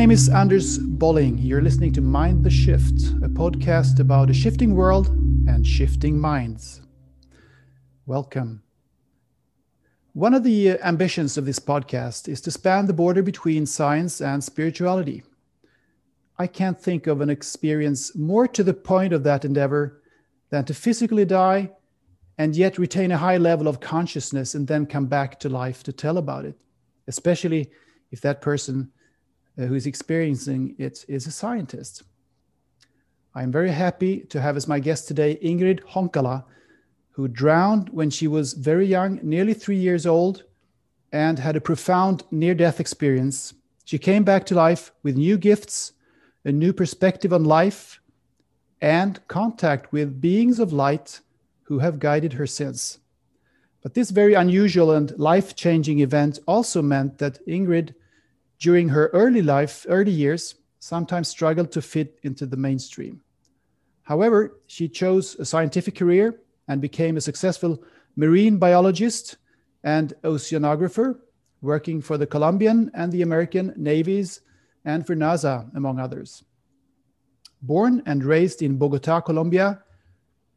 Name is Anders Bolling. You're listening to Mind the Shift, a podcast about a shifting world and shifting minds. Welcome. One of the uh, ambitions of this podcast is to span the border between science and spirituality. I can't think of an experience more to the point of that endeavor than to physically die and yet retain a high level of consciousness and then come back to life to tell about it, especially if that person uh, who is experiencing it is a scientist. I'm very happy to have as my guest today Ingrid Honkala, who drowned when she was very young, nearly three years old, and had a profound near death experience. She came back to life with new gifts, a new perspective on life, and contact with beings of light who have guided her since. But this very unusual and life changing event also meant that Ingrid, during her early life, early years, sometimes struggled to fit into the mainstream. However, she chose a scientific career and became a successful marine biologist and oceanographer, working for the Colombian and the American navies and for NASA, among others. Born and raised in Bogota, Colombia,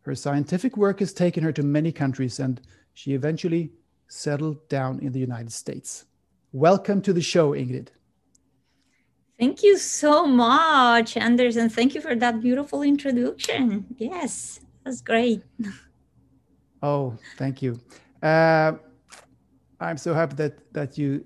her scientific work has taken her to many countries, and she eventually settled down in the United States. Welcome to the show, Ingrid. Thank you so much, Anderson. Thank you for that beautiful introduction. Yes, that's great. Oh, thank you. Uh, I'm so happy that that you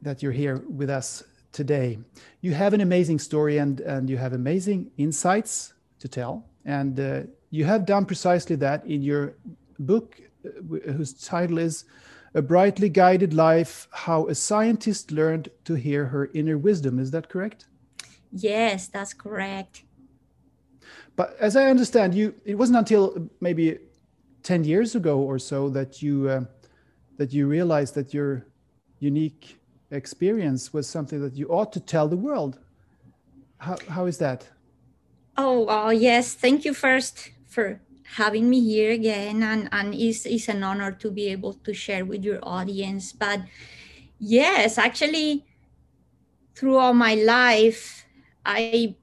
that you're here with us today. You have an amazing story and and you have amazing insights to tell. And uh, you have done precisely that in your book, uh, whose title is A Brightly Guided Life How a Scientist Learned to Hear Her Inner Wisdom. Is that correct? Yes, that's correct. But as I understand, you it wasn't until maybe 10 years ago or so that you uh, that you realized that your unique experience was something that you ought to tell the world. How, how is that? Oh, well, yes. Thank you first for having me here again and and it's, it's an honor to be able to share with your audience. But yes actually throughout my life i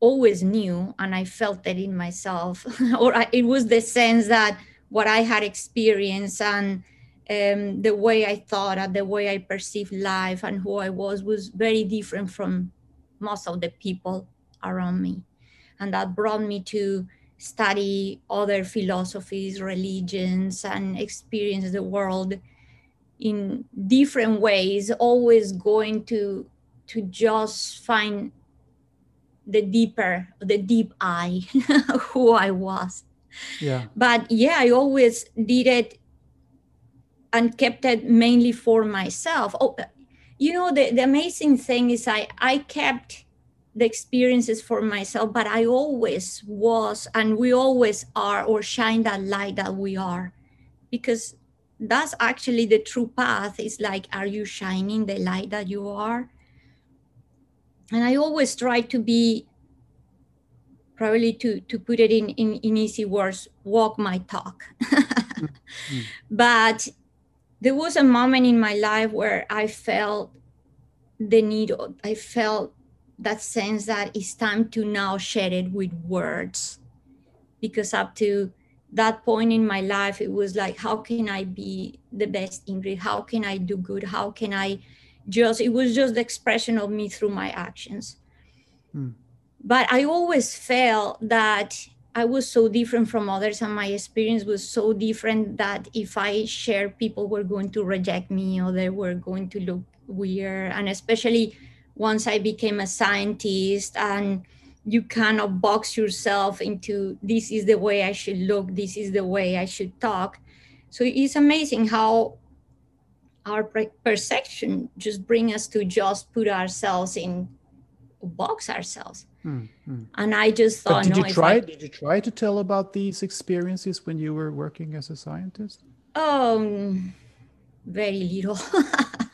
always knew and i felt that in myself or I, it was the sense that what i had experienced and um, the way i thought and the way i perceived life and who i was was very different from most of the people around me. And that brought me to study other philosophies, religions, and experience the world in different ways, always going to to just find the deeper, the deep I, who I was. Yeah. But yeah, I always did it and kept it mainly for myself. Oh, you know, the, the amazing thing is I I kept the experiences for myself, but I always was, and we always are, or shine that light that we are, because that's actually the true path. Is like, are you shining the light that you are? And I always try to be, probably to to put it in in, in easy words, walk my talk. mm-hmm. But there was a moment in my life where I felt the need. I felt that sense that it's time to now share it with words. Because up to that point in my life it was like how can i be the best ingrid? How can i do good? How can i just it was just the expression of me through my actions. Hmm. but i always felt that i was so different from others and my experience was so different that if i shared people were going to reject me or they were going to look weird. And especially once I became a scientist and you kind of box yourself into this is the way I should look, this is the way I should talk. So it's amazing how our perception just bring us to just put ourselves in box ourselves. Mm-hmm. And I just thought, but did no, you try? I, did you try to tell about these experiences when you were working as a scientist? Um, very little.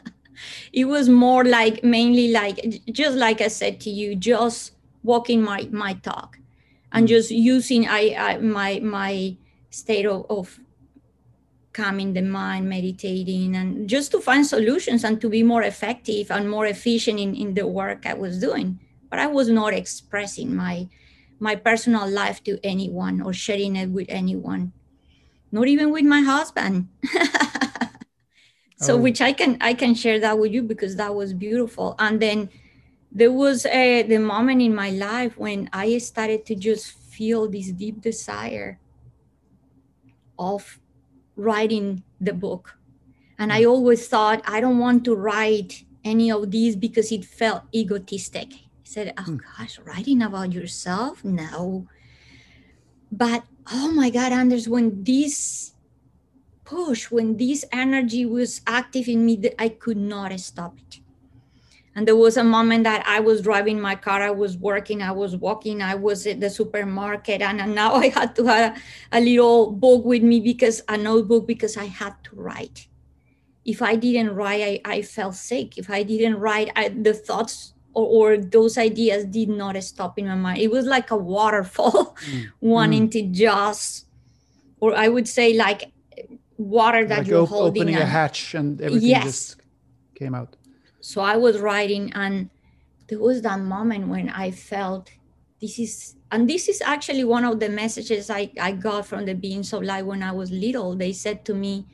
it was more like mainly like just like I said to you, just walking my my talk and mm. just using I, I my my state of, of calming the mind, meditating, and just to find solutions and to be more effective and more efficient in, in the work I was doing. But I was not expressing my my personal life to anyone or sharing it with anyone, not even with my husband. so, oh. which I can I can share that with you because that was beautiful. And then there was a, the moment in my life when I started to just feel this deep desire of writing the book. And I always thought, I don't want to write any of these because it felt egotistic. I said, Oh hmm. gosh, writing about yourself? No. But oh my God, Anders, when this push, when this energy was active in me, I could not stop it and there was a moment that i was driving my car i was working i was walking i was at the supermarket and, and now i had to have a little book with me because a notebook because i had to write if i didn't write i, I felt sick if i didn't write I, the thoughts or, or, those ideas did not stop in my mind it was like a waterfall mm. wanting mm. to just or i would say like water that like you're op- holding opening and, a hatch and everything yes. just came out so I was writing, and there was that moment when I felt this is, and this is actually one of the messages I, I got from the beings of light when I was little. They said to me,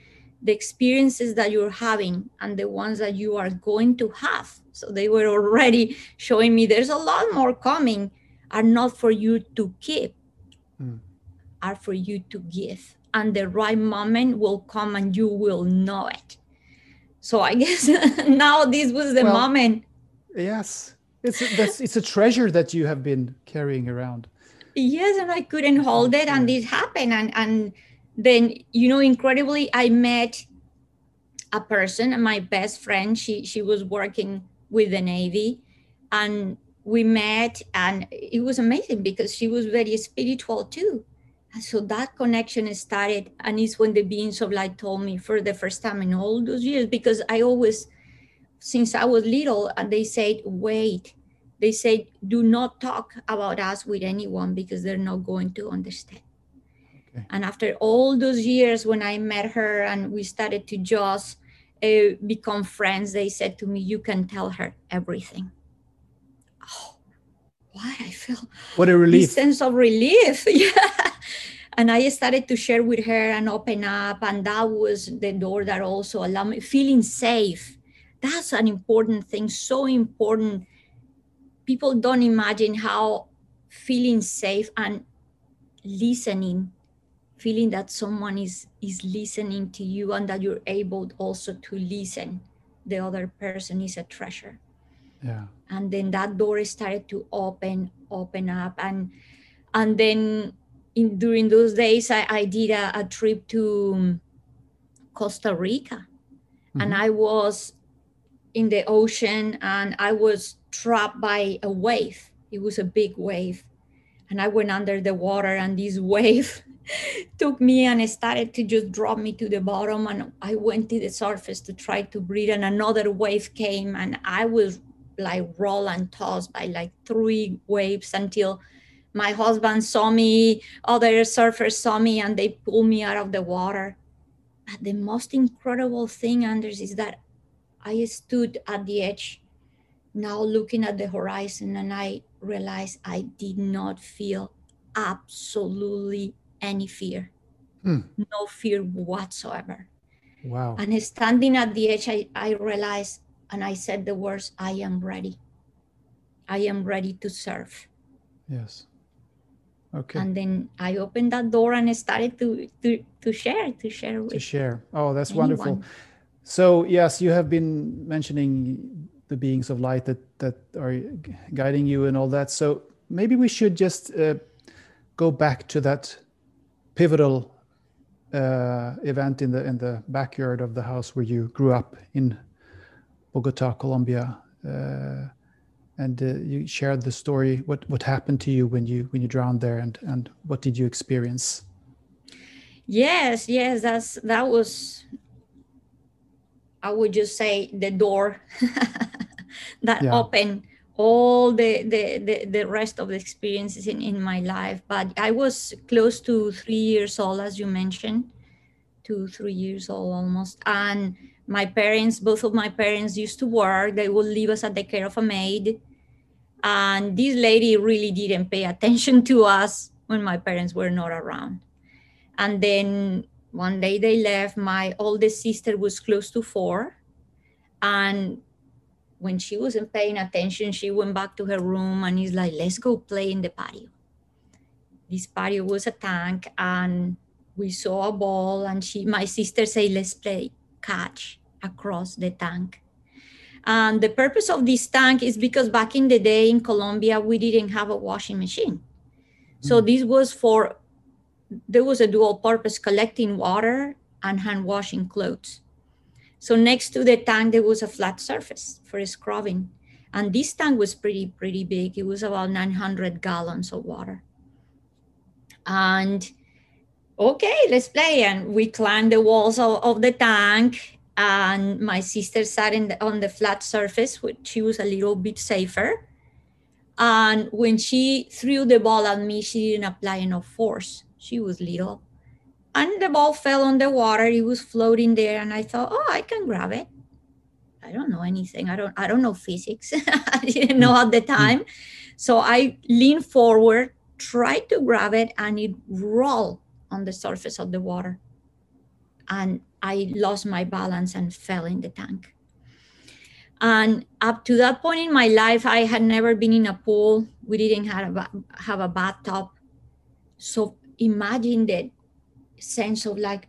the experiences that you're having and the ones that you are going to have. So they were already showing me there's a lot more coming, are not for you to keep, mm. are for you to give. And the right moment will come and you will know it. So I guess now this was the well, moment. Yes, it's a, it's a treasure that you have been carrying around. Yes, and I couldn't hold it, and this happened, and and then you know, incredibly, I met a person, my best friend. She she was working with the Navy, and we met, and it was amazing because she was very spiritual too so that connection started and it's when the beings of light told me for the first time in all those years because i always since i was little and they said wait. They said do not talk about us with anyone because they're not going to understand. Okay. and after all those years when i met her and we started to just uh, become friends they said to me you can tell her everything why i feel what a relief sense of relief yeah and I started to share with her and open up, and that was the door that also allowed me feeling safe. That's an important thing, so important. People don't imagine how feeling safe and listening, feeling that someone is is listening to you and that you're able also to listen. The other person is a treasure. Yeah. And then that door started to open, open up, and and then in during those days I, I did a, a, trip to um, Costa Rica mm-hmm. and I was in the ocean and I was trapped by a wave. It was a big wave. And I went under the water and this wave took me and it started to just drop me to the bottom and I went to the surface to try to breathe and another wave came and I was like roll and toss by like three waves until my husband saw me, other surfers saw me, and they pulled me out of the water. But the most incredible thing, Anders, is that I stood at the edge, now looking at the horizon, and I realized I did not feel absolutely any fear. Hmm. No fear whatsoever. Wow. And standing at the edge, I, I realized and I said the words, I am ready. I am ready to serve. Yes. Okay. And then I opened that door and I started to to to share to share with to share. Oh, that's anyone. wonderful. So yes, you have been mentioning the beings of light that that are guiding you and all that. So maybe we should just uh, go back to that pivotal uh, event in the in the backyard of the house where you grew up in Bogota, Colombia. Uh, and uh, you shared the story what what happened to you when you when you drowned there and and what did you experience yes yes that's that was i would just say the door that yeah. opened all the, the, the the rest of the experiences in in my life but i was close to three years old as you mentioned two, three years old almost. And my parents, both of my parents used to work. They would leave us at the care of a maid. And this lady really didn't pay attention to us when my parents were not around. And then one day they left. My oldest sister was close to four. And when she wasn't paying attention, she went back to her room and he's like, let's go play in the patio. This patio was a tank and we saw a ball and she my sister said, let's play catch across the tank. And the purpose of this tank is because back in the day in Colombia, we didn't have a washing machine. So mm. this was for, there was a dual purpose collecting water and hand washing clothes. So next to the tank, there was a flat surface for scrubbing. And this tank was pretty, pretty big. It was about 900 gallons of water. And okay, let's play. And we climbed the walls of, of the tank. And my sister sat in the, on the flat surface, which she was a little bit safer. And when she threw the ball at me, she didn't apply enough force. She was little. And the ball fell on the water. It was floating there and i thought oh i can grab it. I don't know anything. I don't i don't know physics. I didn't know at the mm-hmm. time. So i leaned forward tried to grab it and it rolled on the surface of the water. And i lost my balance and fell in the tank. And up to that point in my life i had never been in a pool. We didn't have a, have a bathtub. So imagine that sense of like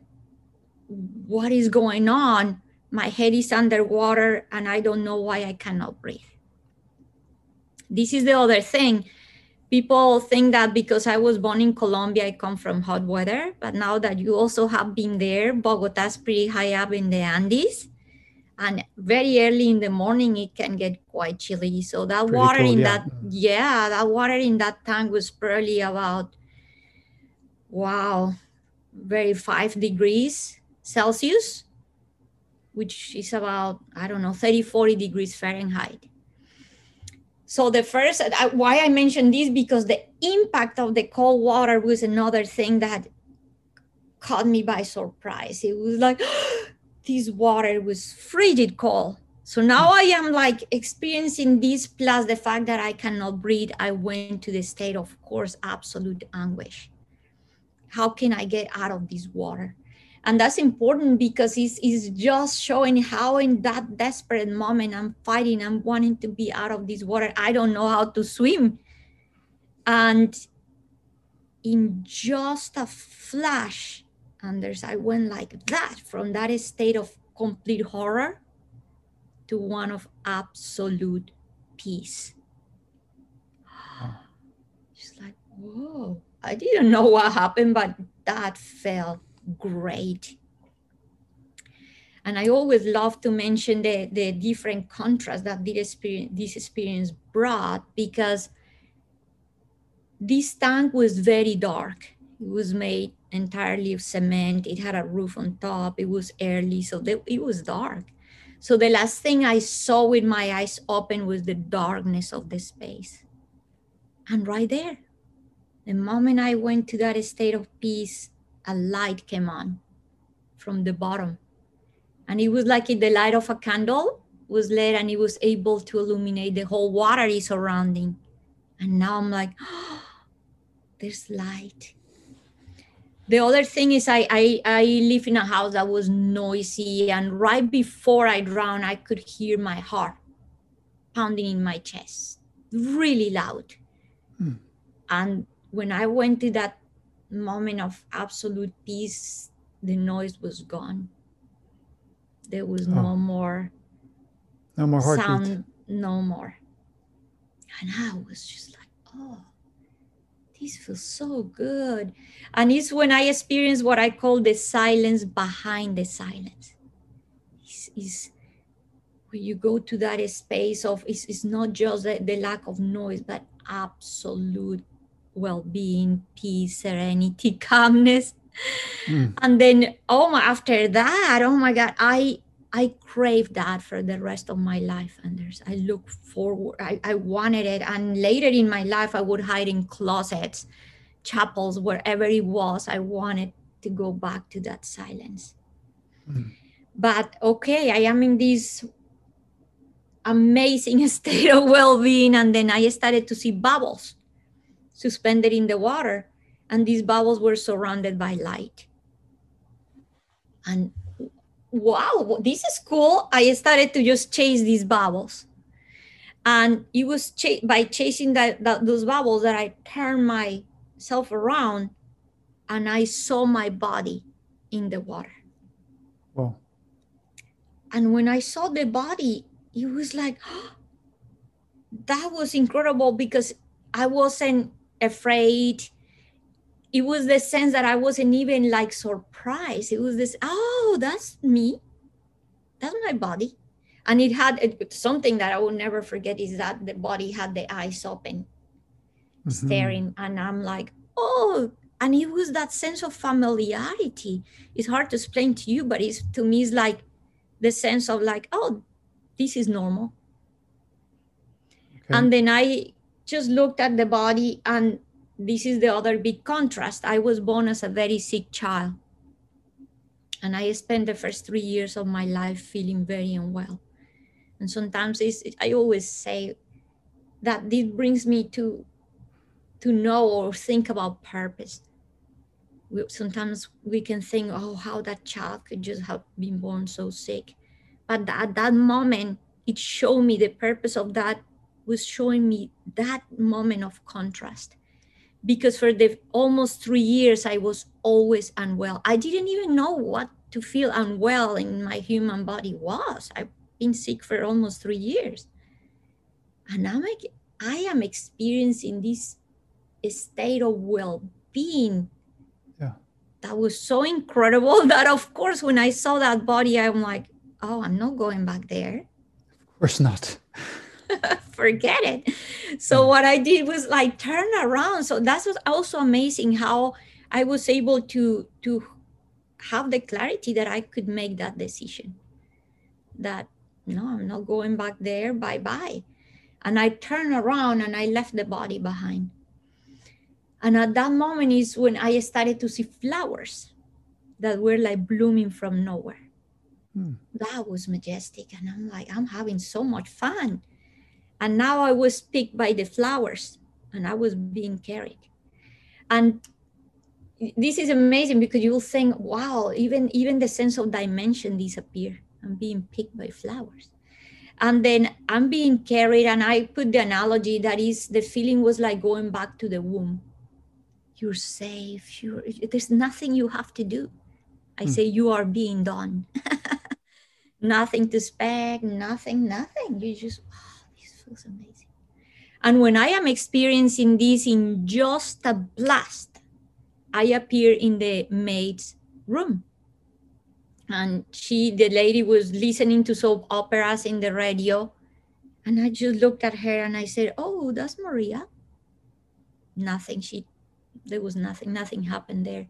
what is going on? My head is underwater and i don't know why i cannot breathe. This is the other thing people think that because i was born in colombia i come from hot weather but now that you also have been there bogota's pretty high up in the andes and very early in the morning it can get quite chilly so that pretty water cold, in yeah. that yeah that water in that tank was probably about wow very five degrees Celsius, which is about, I don't know, 30, 40 degrees Fahrenheit. So the first, uh, why I mentioned this, because the impact of the cold water was another thing that caught me by surprise. It was like, this water was frigid cold. So now I am like experiencing this plus the fact that I cannot breathe. I went to the state of course, absolute anguish how can I get out of this water? And that's important because it's, it's just showing how in that desperate moment I'm fighting, I'm wanting to be out of this water. I don't know how to swim. And in just a flash, Anders, I went like that from that state of complete horror to one of absolute peace. Just like, whoa I didn't know what happened, but that felt great. And I always love to mention the, the different contrast that this experience, this experience brought because this tank was very dark. It was made entirely of cement. It had a roof on top. It was early, so it was dark. So the last thing I saw with my eyes open was the darkness of the space. And right there, the moment I went to that state of peace, a light came on from the bottom. And it was like the light of a candle was lit and it was able to illuminate the whole watery surrounding. And now I'm like, oh, there's light. The other thing is I, I, I live in a house that was noisy and right before I drowned, I could hear my heart pounding in my chest, really loud. Hmm. And when I went to that moment of absolute peace, the noise was gone. There was oh. no more no more heartbeat. sound, no more. And I was just like, oh, this feels so good. And it's when I experience what I call the silence behind the silence. It's, it's when you go to that space of it's, it's not just the, the lack of noise, but absolute well-being peace serenity calmness mm. and then oh my, after that oh my god i i crave that for the rest of my life and there's i look forward I, I wanted it and later in my life i would hide in closets chapels wherever it was i wanted to go back to that silence. Mm. But okay, I am in this amazing state of well-being and then i started to see bubbles suspended in the water and these bubbles were surrounded by light. And wow this is cool. I started to just chase these bubbles. And it was ch- by chasing that, that those bubbles that i turned myself around and i saw my body in the water. Wow. And when i saw the body it was like oh, that was incredible because i wasn't afraid it was the sense that i wasn't even like surprised it was this oh that's me that's my body and it had it, something that i will never forget is that the body had the eyes open mm-hmm. staring and i'm like oh and it was that sense of familiarity it's hard to explain to you but it's to me it's like the sense of like oh this is normal. Okay. And then I just looked at the body, and this is the other big contrast. I was born as a very sick child. And I spent the first three years of my life feeling very unwell. And sometimes it's, I always say that this brings me to to know or think about purpose. We, sometimes we can think, oh, how that child could just have been born so sick. But at that moment, it showed me the purpose of that was showing me that moment of contrast. Because for the almost three years, I was always unwell. I didn't even know what to feel unwell in my human body was. I've been sick for almost three years. And I'm like, I am experiencing this state of well-being yeah. that was so incredible that of course when I saw that body, I'm like, oh, I'm not going back there. Of course not. Forget it. So what I did was like turn around. So that was also amazing how I was able to to have the clarity that I could make that decision. That no, I'm not going back there. Bye bye. And I turned around and I left the body behind. And at that moment is when I started to see flowers that were like blooming from nowhere. Hmm. That was majestic. And I'm like, I'm having so much fun. And now I was picked by the flowers and I was being carried. And this is amazing because you'll think, wow, even even the sense of dimension disappear. I'm being picked by flowers. And then I'm being carried, and I put the analogy that is the feeling was like going back to the womb. You're safe. You're, there's nothing you have to do. I hmm. say you are being done. nothing to spec, nothing, nothing. You just, feels amazing. And when I am experiencing this in just a blast, I appear in the maid's room. And she, the lady, was listening to soap operas in the radio. And I just looked at her and I said, Oh, that's Maria. Nothing. She, there was nothing, nothing happened there.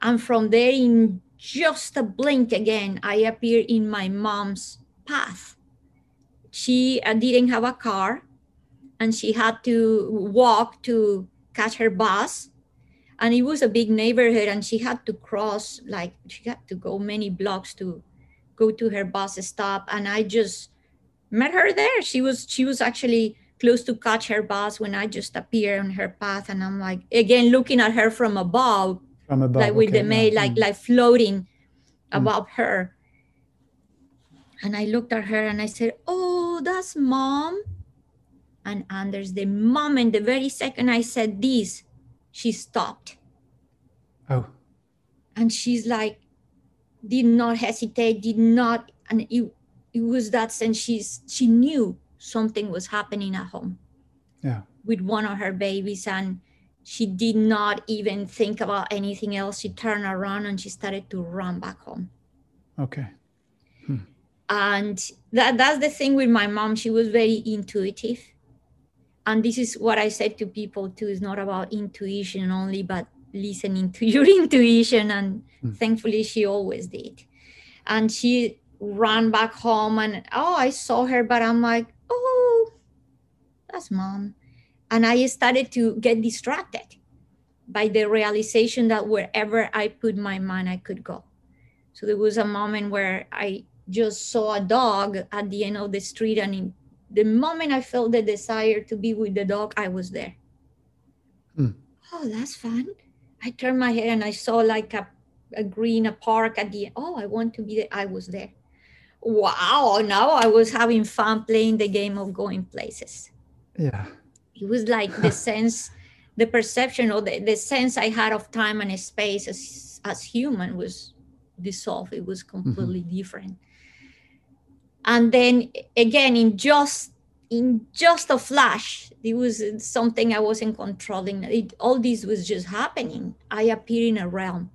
And from there, in just a blink again, I appear in my mom's path. She uh, didn't have a car and she had to walk to catch her bus. And it was a big neighborhood and she had to cross, like, she had to go many blocks to go to her bus stop. And I just met her there. She was, she was actually close to catch her bus when I just appeared on her path. And I'm like, again, looking at her from above, from above, like with okay, the maid, yeah. like mm. like floating mm. above her. And I looked at her and I said, "Oh, that's mom." And Anders, the moment, the very second I said this, she stopped. Oh. And she's like, did not hesitate, did not, and it, it was that sense she's she knew something was happening at home. Yeah. With one of her babies and she did not even think about anything else. She turned around and she started to run back home. Okay. And that, that's the thing with my mom. She was very intuitive. And this is what I said to people too. It's not about intuition only, but listening to your intuition. And hmm. thankfully, she always did. And she ran back home and, oh, I saw her, but I'm like, oh, that's mom and I started to get distracted. by the realization that wherever I put my mind, I could go. So there was a moment where I just saw a dog at the end of the street, and in the moment I felt the desire to be with the dog, I was there. Hmm. Oh, that's fun. I turned my head and I saw like a, a green, a park at the end. Oh, I want to be there. I was there. Wow, now I was having fun playing the game of going places. Yeah. It was like the sense the perception or the, the sense I had of time and space as, as human was dissolved. It was completely mm-hmm. different. And then again, in just in just a flash, it was something I wasn't controlling. It, all this was just happening. I appeared in a realm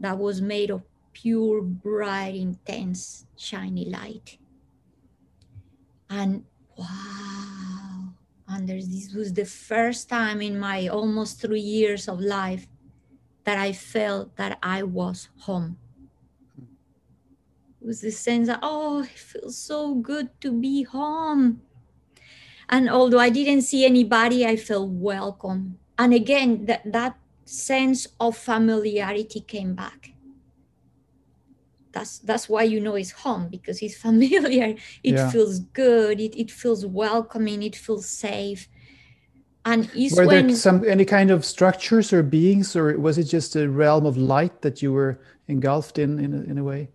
that was made of pure, bright, intense, shiny light. And wow and this was the first time in my almost three years of life that I felt that I was home. It was the sense that, oh, it feels so good to be home. And although I didn't see anybody, I felt welcome. And again, that, that sense of familiarity came back that's that's why you know it's home because it's familiar it yeah. feels good it, it feels welcoming it feels safe and were when, there some any kind of structures or beings or was it just a realm of light that you were engulfed in in a, in a way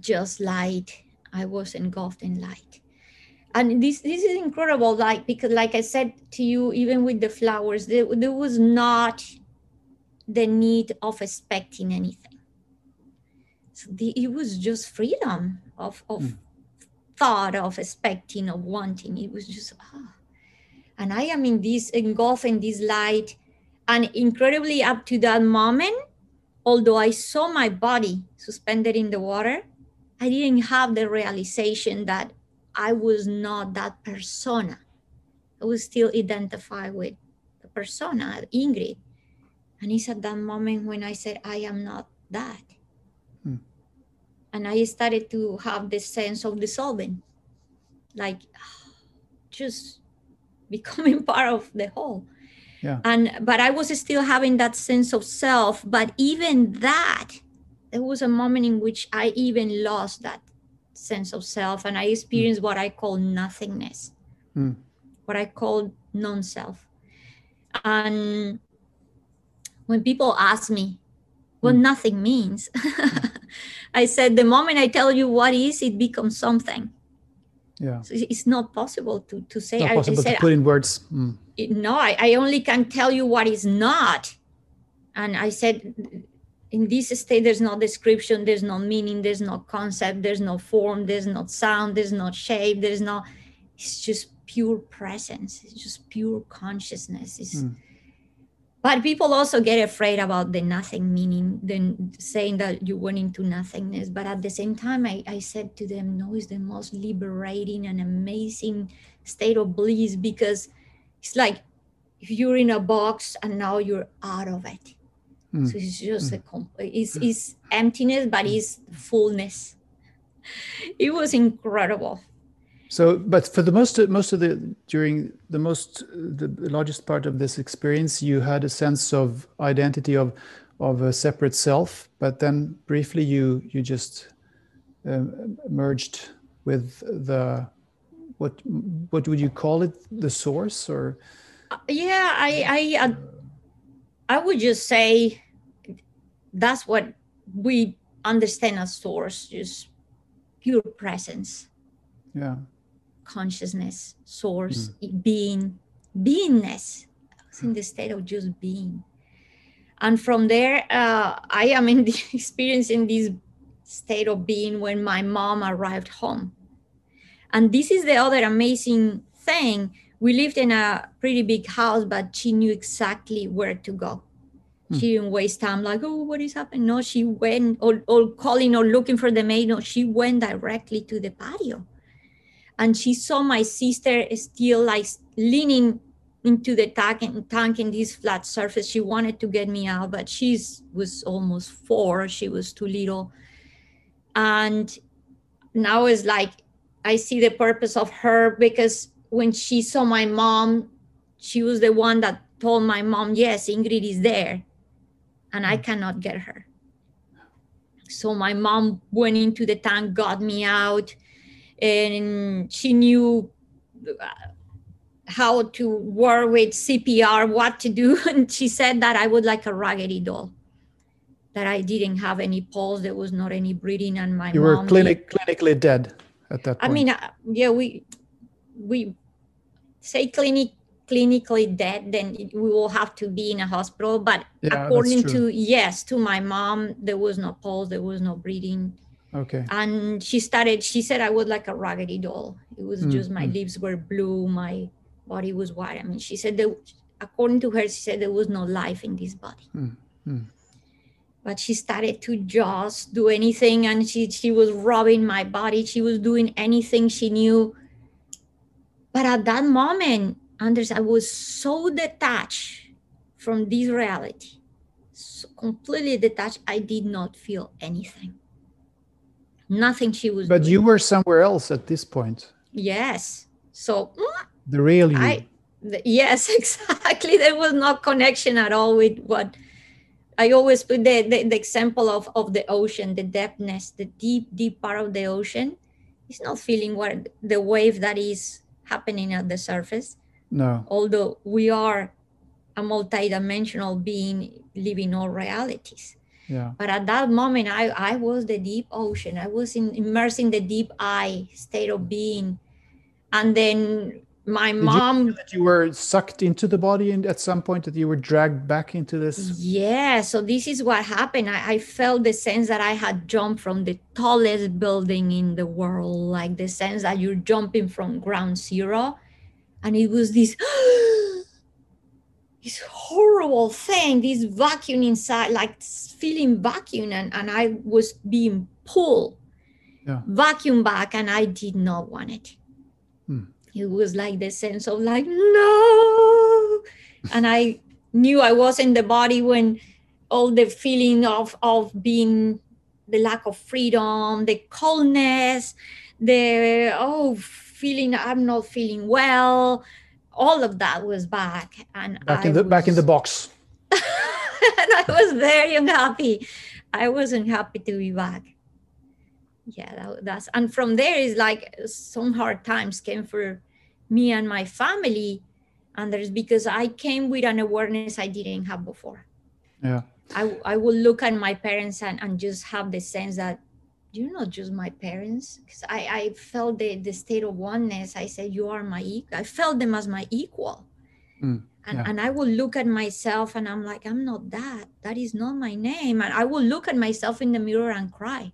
just light i was engulfed in light and this this is incredible like because like i said to you even with the flowers there, there was not the need of expecting anything the, it was just freedom of, of mm. thought, of expecting, of wanting. It was just, ah. And I am in this, engulfed in this light. And incredibly, up to that moment, although I saw my body suspended in the water, I didn't have the realization that I was not that persona. I was still identified with the persona, Ingrid. And it's at that moment when I said, I am not that hmm. and I started to have this sense of dissolving, like just becoming part of the whole. Yeah. And but I was still having that sense of self. But even that, there was a moment in which I even lost that sense of self, and I experienced mm. what I call nothingness, mm. what I call non-self. And when people ask me what mm. nothing means, I said, the moment I tell you what is, it becomes something. Yeah. So it's not possible to, to say. Not possible I said, to put in words. Mm. No, I, I only can tell you what is not. And I said, in this state, there's no description, there's no meaning, there's no concept, there's no form, there's no sound, there's no shape, there's no, it's just pure presence. It's just pure consciousness. It's, mm but people also get afraid about the nothing meaning then saying that you went into nothingness but at the same time I, I said to them no it's the most liberating and amazing state of bliss because it's like if you're in a box and now you're out of it mm. so it's just mm. a it's, it's emptiness but it's fullness. It was incredible. So, but for the most most of the during the most the largest part of this experience, you had a sense of identity of of a separate self, but then briefly you you just um, merged with the what what would you call it? The source or? Yeah i i uh, i would just say that's what we understand as source just pure presence yeah consciousness, source, mm. being, beingness. I was in the state of just being. And from there, uh, I am in the experiencing this state of being when my mom arrived home. And this is the other amazing thing. We lived in a pretty big house, but she knew exactly where to go. Hmm. She didn't waste time like, oh, what is happening? No, she went or, or calling or looking for the maid. No, she went directly to the patio and she saw my sister still like leaning into the tank and tank in this flat surface. She wanted to get me out, but she was almost four. She was too little. And now it's like I see the purpose of her because when she saw my mom, she was the one that told my mom, yes, Ingrid is there, and I cannot get her. So my mom went into the tank, got me out, and she knew uh, how to work with CPR, what to do. And she said that I would like a raggedy doll, that I didn't have any pulse, there was not any breathing, and my you were clinic, clinically dead at that point. I mean, uh, yeah, we we say clinic clinically dead, then we will have to be in a hospital. But Yeah, according to yes, to my mom, there was no pulse, there was no breathing, okay. and she started. She said I was like a raggedy doll. It was Mm, just my mm. lips were blue, my body was white. I mean, she said that according to her, she said there was no life in this body. Mm, mm. But she started to just do anything, and she she was rubbing my body. She was doing anything she knew. But at that moment, Anders, I was so detached from this reality, so completely detached. I did not feel anything. Nothing she was. But doing. you were somewhere else at this point. Yes. So mm, The real you. I, th- yes, exactly. There was no connection at all with what I always put the, the, the example of, of the ocean, the depthness, the deep, deep part of the ocean. It's not feeling what the wave that is happening at the surface, no. although we are a multidimensional being living all realities. Yeah. But at that moment, I, I was the deep ocean. I was in, immersed in the deep eye state of being. And then my you mom, That you were sucked into the body and at some point that you were dragged back into this. yeah, so this is what happened. I, I felt the sense that I had jumped from the tallest building in the world, like the sense that you're jumping from ground zero. And it was this, this horrible thing, this vacuum inside, like feeling vacuum. And, and I was being pulled Yeah. vacuum back, and I did not want it. It was like the sense of like, no. and I knew I was in the body when all the feeling of, of being the lack of freedom, the coldness, the oh feeling I'm not feeling well, all of that was back. And Back I in the back in the box. and I was very unhappy. I wasn't happy to be back. Yeah, that, that's and from there is like some hard times came for me and my family, and there's because I came with an awareness I didn't have before. Yeah. I I will look at my parents and, and just have the sense that you're not just my parents because I, I felt the, the state of oneness. I said you are my equal. I felt them as my equal. Mm, and, yeah. and I will look at myself and I'm like, I'm not that. That is not my name. And I will look at myself in the mirror and cry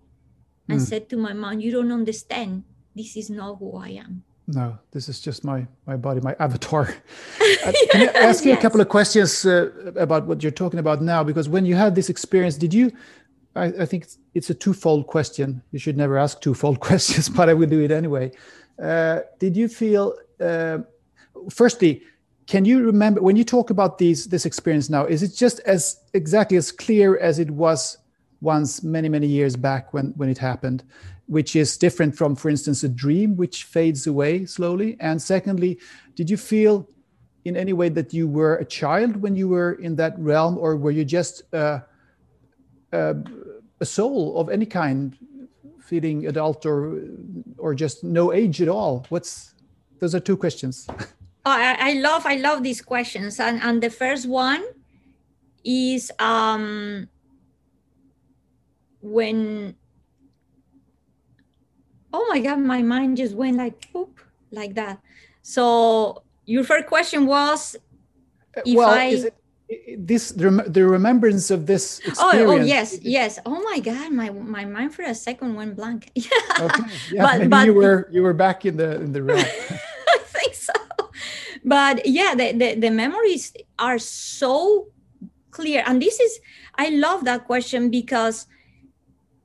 and Mm. said to my mom, You don't understand. This is not who I am. No, this is just my my body, my avatar. Uh, Can I ask you a couple of questions uh, about what you're talking about now? Because when you had this experience, did you? I, I think it's, it's a twofold question. You should never ask twofold questions, but I will do it anyway. Uh, did you feel? Uh, firstly, can you remember when you talk about these this experience now? Is it just as exactly as clear as it was once many many years back when when it happened? which is different from, for instance, a dream which fades away slowly? And secondly, did you feel in any way that you were a child when you were in that realm, or were you just uh, uh, a soul of any kind, feeling adult or or just no age at all? What's those are two questions. Oh, I, I love I love these questions. And and the first one is um when oh my god, my mind just went like poop like that. So your first question was uh, If well, I- is it this the, the remembrance of this oh, oh experience? oh yes, yes. Oh my god, my my mind for a second went blank. Yeah. Okay. Yeah, But- maybe but- you were you were back in the in the realm. I think so. But yeah, the, the, the memories are so clear. And this is, I love that question because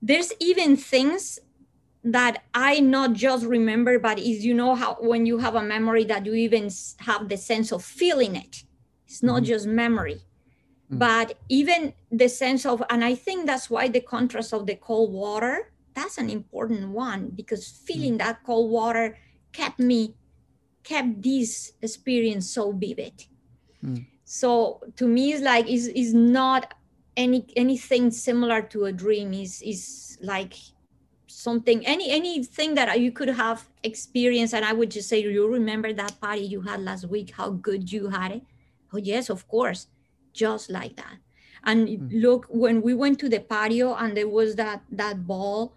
there's even things that I not just remember, but is you know how when you have a memory that you even have the sense of feeling it. It's not Mhm. just memory. Mm. But even the sense of, and I think that's why the contrast of the cold water, that's an important one because feeling that cold water kept me kept this experience so vivid. Mm. so to me it's like is is not any anything similar to a dream is is like something any anything that you could have experienced. And i would just say you remember that party you had last week? How good you had it? Oh yes of course. Just like that. And mm. look when we went to the patio and there was that that ball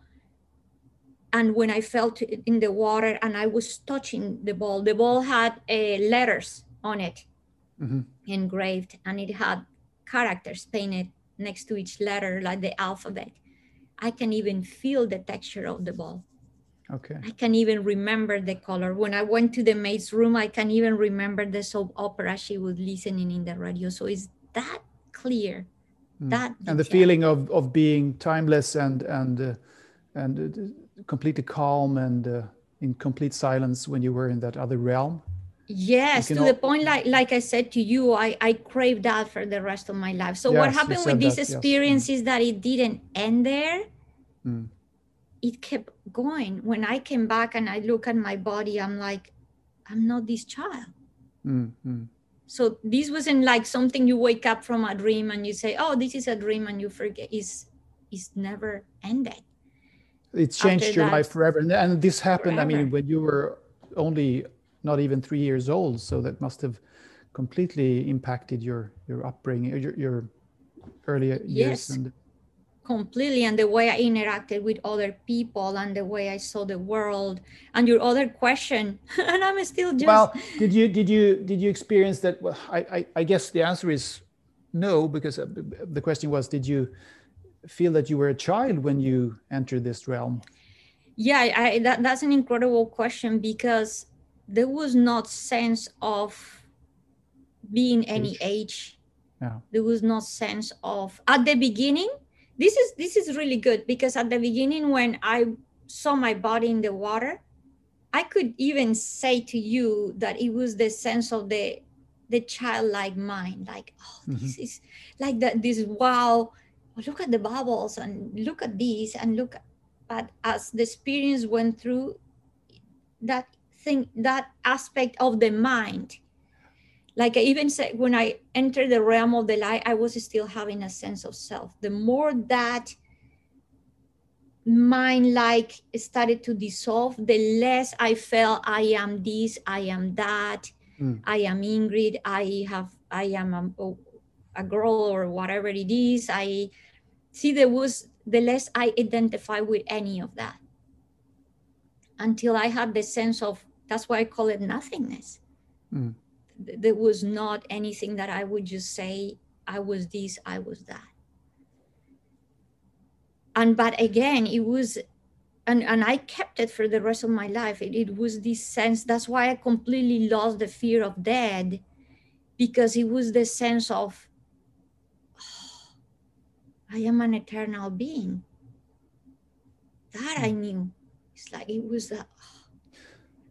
and when i felt it in the water and i was touching the ball the ball had uh, letters on it mm-hmm. engraved and it had characters painted next to each letter like the alphabet. I can even feel the texture of the ball. Okay. I can even remember the color. When i went to the maid's room i can even remember the soap opera she was listening in the radio. So it's that clear mm. that and the feeling of of being timeless and and uh, and uh, completely calm and uh, in complete silence when you were in that other realm yes to all... the point like like i said to you i i crave that for the rest of my life so yes, what happened with this that, experience yes. is that it didn't end there mm. it kept going when i came back and i look at my body i'm like i'm not this child mm, mm. so this wasn't like something you wake up from a dream and you say oh this is a dream and you forget is is never ended it changed After your that, life forever and, and this happened forever. i mean when you were only not even three years old. So that must have completely impacted your your upbringing, your your early years. Yes. And, completely and the way i interacted with other people and the way i saw the world and your other question and i'm still just well did you did you did you experience that well i i, I guess the answer is no because uh, the question was did you feel that you were a child when you entered this realm yeah I, that, that's an incredible question because there was not sense of being any age yeah. there was no sense of at the beginning this is this is really good because at the beginning when i saw my body in the water i could even say to you that it was the sense of the the childlike mind like oh mm-hmm. this is like that this wow look at the bubbles and look at this and look but as the experience went through that thing that aspect of the mind. Like i even said when i entered the realm of the light i was still having a sense of self. The more that mind like started to dissolve the less i felt i am this i am that mm. i am ingrid i have i am a, a girl or whatever it is. I see there was the less i identify with any of that. Until i had the sense of that's why I call it nothingness. Mm. There was not anything that I would just say, I was this, I was that. And but again, it was and, and I kept it for the rest of my life. It, it was this sense, that's why I completely lost the fear of death, because it was the sense of oh, I am an eternal being. That I hmm. knew. It's like it was that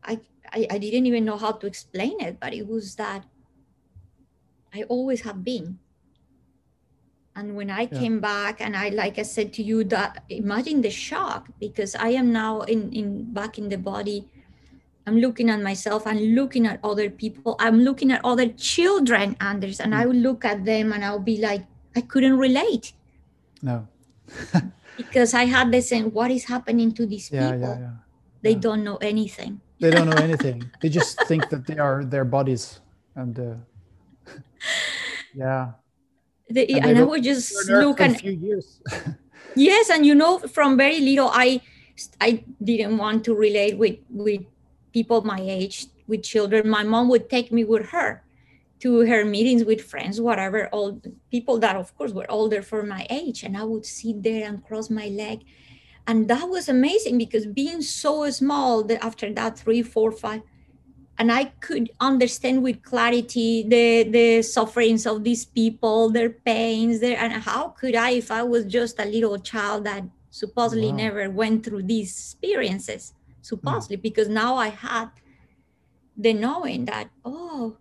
I, I, I didn't even know how to explain it, but it was that I always have been. And when I yeah. came back, and I, like I said to you, that imagine the shock because I am now in, in back in the body. I'm looking at myself and looking at other people. I'm looking at other children, Anders, and mm. I will look at them and I'll be like, I couldn't relate. No. because I had the sense, what is happening to these yeah, people? Yeah, they don't know anything they don't know anything. They just think that they are their bodies and uh, yeah. The, and, and i would just look and few years. Yes and you know from very little i i didn't want to relate with with people my age with children. My mom would take me with her to her meetings with friends whatever all people that of course were older for my age and i would sit there and cross my leg and that was amazing because being so small that after that three four five and i could understand with clarity the the sufferings of these people their pains their and how could i if i was just a little child that supposedly wow. never went through these experiences supposedly mm. because now i had the knowing that oh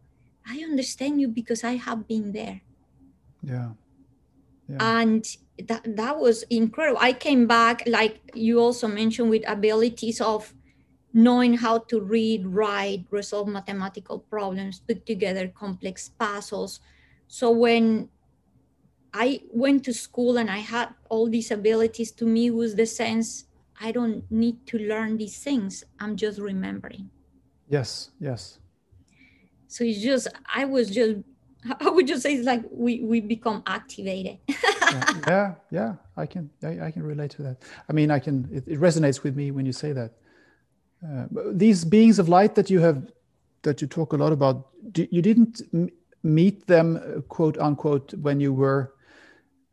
i understand you because i have been there yeah, yeah. and that that was incredible i came back like you also mentioned with abilities of knowing how to read write resolve mathematical problems put together complex puzzles So when I went to school and I had all these abilities, to me was the sense I don't need to learn these things. I'm just remembering. Yes, yes. So it's just I was just I would just say it's like we we become activated. yeah, yeah, yeah, I can I, I, can relate to that. I mean, I can it, it resonates with me when you say that. Uh, these beings of light that you have that you talk a lot about, you didn't meet them, uh, quote unquote, when you were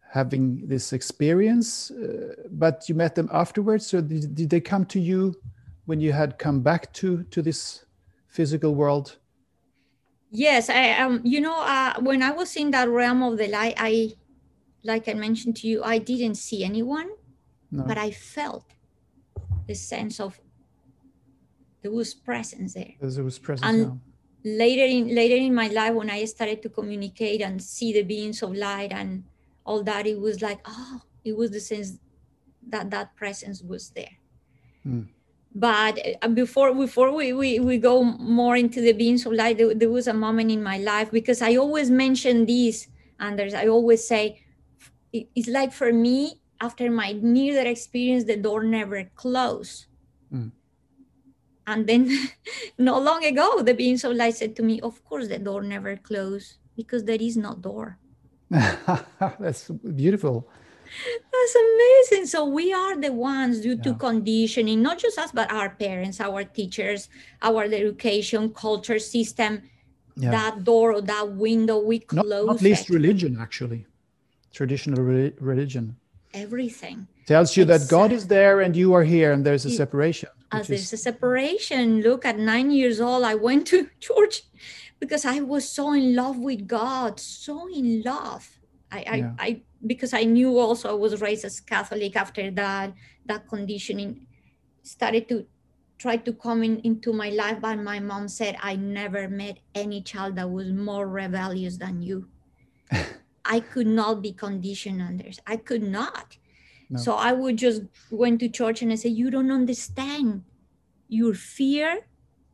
having this experience, uh, but you met them afterwards. So did, did they come to you when you had come back to to this physical world? Yes, I um, you know, uh, when I was in that realm of the light, I, like I mentioned to you, I didn't see anyone, no. but I felt the sense of there was presence there. There was presence. And now. later in later in my life, when I started to communicate and see the beings of light and all that, it was like, oh, it was the sense that that presence was there. Mm but uh, before before we, we, we go more into the beings of light there, there, was a moment in my life because i always mention this anders. I always say it's like for me after my near death experience the door never closed. Mm. and then not long ago the beings of light said to me of course the door never closed because there is no door. That's beautiful that's amazing. So we are the ones due yeah. to conditioning, not just us, but our parents, our teachers, our education, culture system, yeah. that door or that window, we close not, not least it. religion, actually. Traditional re- religion. Everything. Tells you that God is there and you are here and there's a separation. Uh, As there's a separation. Look, at nine years old, I went to church because I was so in love with God, so in love. I, I, yeah. I because I knew also I was raised as Catholic after that, that conditioning started to try to come in, into my life. But my mom said, I never met any child that was more rebellious than you. I could not be conditioned on this. I could not. No. So I would just went to church and I said, You don't understand. Your fear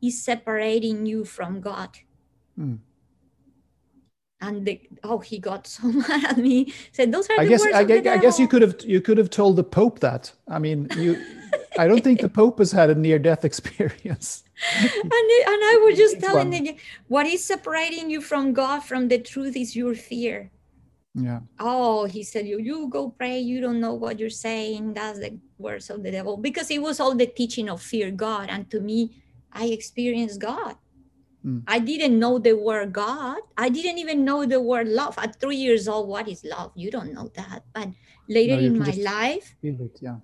is separating you from God. Mm and the, oh he got so mad at me. Said those are i guess I, guess, I guess you could have you could have told the pope that. I mean you i don't think the pope has had a near death experience. And, and i was just telling them what is separating you from god from the truth is your fear. Yeah. Oh he said you you go pray. You don't know what you're saying. That's the words of the devil. Because it was all the teaching of fear god. And to me i experienced god Mm. I didn't know the word God. I didn't even know the word love. At three years old, what is love? You don't know that. But later no, in my life, it, yeah.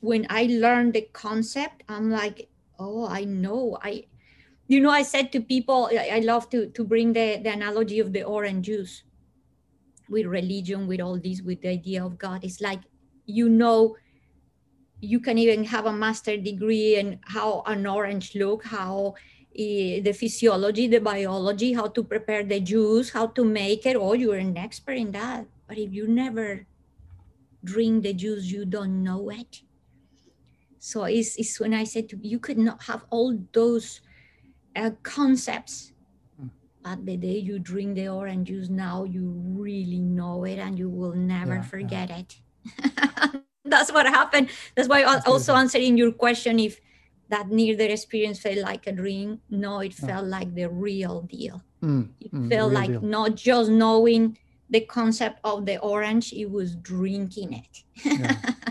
when I learned the concept, I'm like, oh, I know. I, you know, I said to people, I, I love to to bring the the analogy of the orange juice with religion, with all this, with the idea of God. It's like you know you can even have a master degree in how an orange look how the physiology, the biology, how to prepare the juice, how to make it. Oh, you're an expert in that. But if you never drink the juice, you don't know it. So it's, it's when I said to you could not have all those uh, concepts. Hmm. But the day you drink the orange juice, now you really know it and you will never yeah, forget yeah. it. That's what happened. That's why also answering your question if that near death experience felt like a dream. No, it felt like the real deal. Mm, it mm, felt like deal. not just knowing the concept of the orange, it was drinking it. yeah.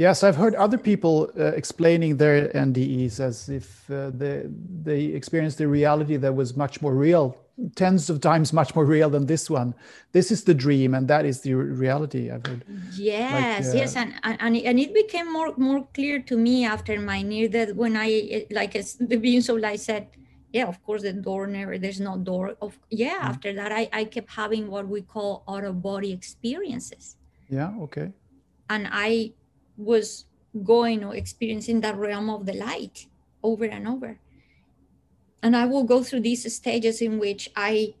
Yes, I've heard other people uh, explaining their NDEs as if uh, they, they experienced the reality that was much more real tens of times much more real than this one. This is the dream, and that is the reality. I've heard. Yes, like, uh, yes, and, and and it became more more clear to me after my near death when I like as the beings of light said, yeah, of course the door never. There's no door. Of yeah. Mm-hmm. After that, I I kept having what we call out of body experiences. Yeah. Okay. And I was going or experiencing that realm of the light over and over and I will go through these stages in which I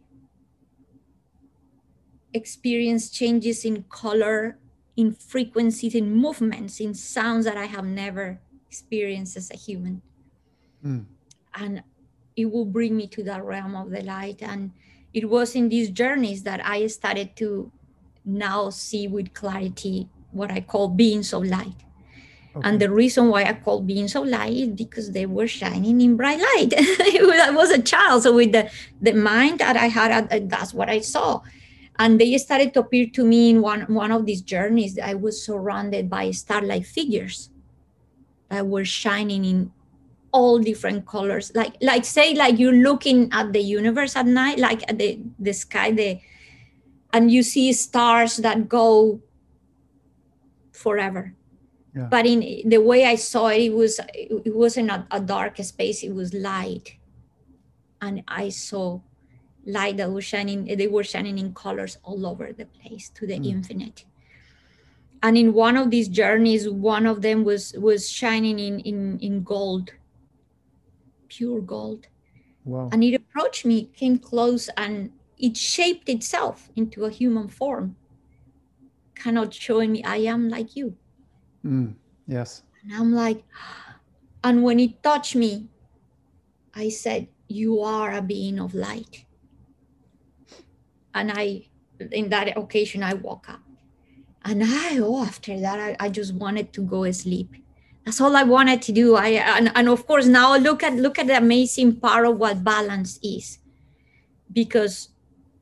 experience changes in color, in frequencies, in movements, in sounds that I have never experienced as a human. Mm. And it will bring me to that realm of the light. And it was in these journeys that I started to now see with clarity what I call beings of light. Okay. And the reason why I call beings of light is because they were shining in bright light. I was a child, so with the, the mind that I had, that's what I saw. And they started to appear to me in one, one of these journeys. I was surrounded by starlight figures that were shining in all different colors like like say like you're looking at the universe at night like at the the sky the and you see stars that go forever yeah. but in the way i saw it it was it wasn't a, a dark space it was light and i saw light that was shining they were shining in colors all over the place to the mm. infinite and in one of these journeys one of them was was shining in in in gold pure gold. Wow. And it approached me, came close, and it shaped itself into a human form, kind of showing me, I am like you. Mm, yes. And I'm like, and when it touched me, I said, You are a being of light. And I, in that occasion, I woke up. And I, oh, after that, I, I just wanted to go asleep that's all I wanted to do. I and, and of course now look at look at the amazing part of what balance is, because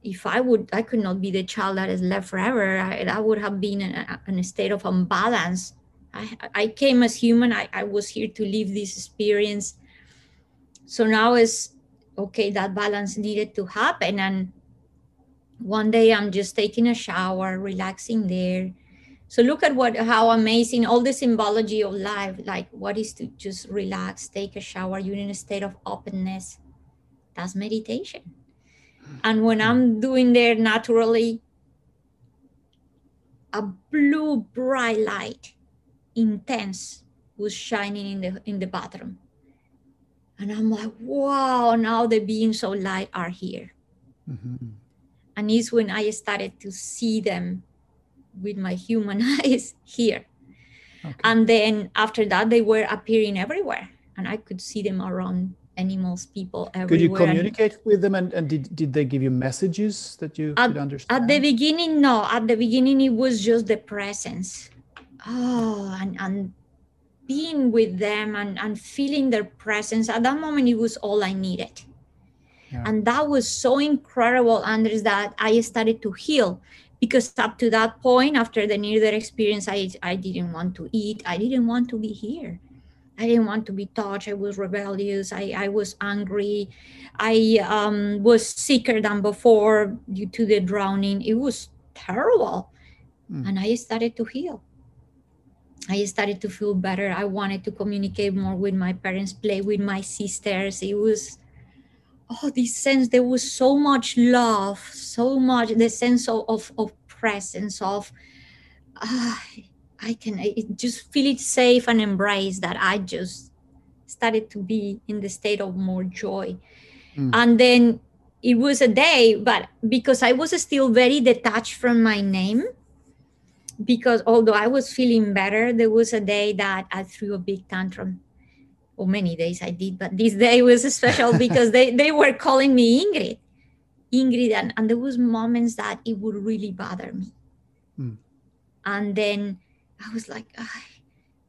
if I would, I could not be the child that is left forever. I, I would have been in a, in a state of imbalance. I, I came as human. I, I was here to live this experience. So now is okay. That balance needed to happen, and one day I'm just taking a shower, relaxing there so look at what how amazing all the symbology of life like what is to just relax take a shower you're in a state of openness that's meditation and when i'm doing there naturally a blue bright light intense was shining in the in the bathroom and i'm like wow now the beings of light are here mm-hmm. and it's when i started to see them with my human eyes here. Okay. And then after that, they were appearing everywhere, and I could see them around animals, people everywhere. Could you communicate and, with them, and, and did, did they give you messages that you at, could understand? At the beginning, no. At the beginning, it was just the presence. Oh, and, and being with them and, and feeling their presence. At that moment, it was all I needed. Yeah. And that was so incredible, Anders, that I started to heal because up to that point after the near death experience I, I didn't want to eat i didn't want to be here i didn't want to be touched. I was rebellious. I, I was angry. I um, was sicker than before due to the drowning. It was terrible. Mm. and i started to heal. I started to feel better. I wanted to communicate more with my parents play with my sisters. It was oh this sense there was so much love so much the sense of of, of presence of uh, i can I just feel it safe and embrace that i just started to be in the state of more joy mm. and then it was a day but because i was still very detached from my name because although i was feeling better there was a day that i threw a big tantrum or many days I did, but this day was special because they, they were calling me Ingrid. Ingrid, and, and there was moments that it would really bother me. Mm. And then I was like,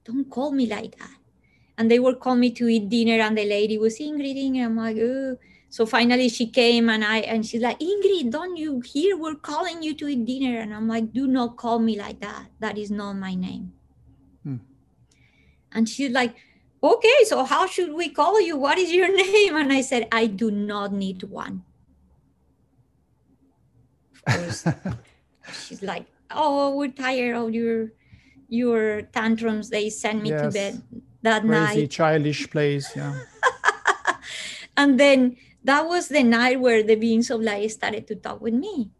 don't call me like that. And they were calling me to eat dinner, and the lady was Ingrid, Ingrid. I'm like, oh. So finally she came and I and she's like, Ingrid, don't you hear? We're calling you to eat dinner. And I'm like, do not call me like that. That is not my name. Mm. And she's like, okay, so how should we call you? What is your name? And I said, I do not need one. Of course, she's like, oh, we're tired of your your tantrums. They send me yes. to bed that night. Crazy, night. childish place, yeah. and then that was the night where the beings of light started to talk with me.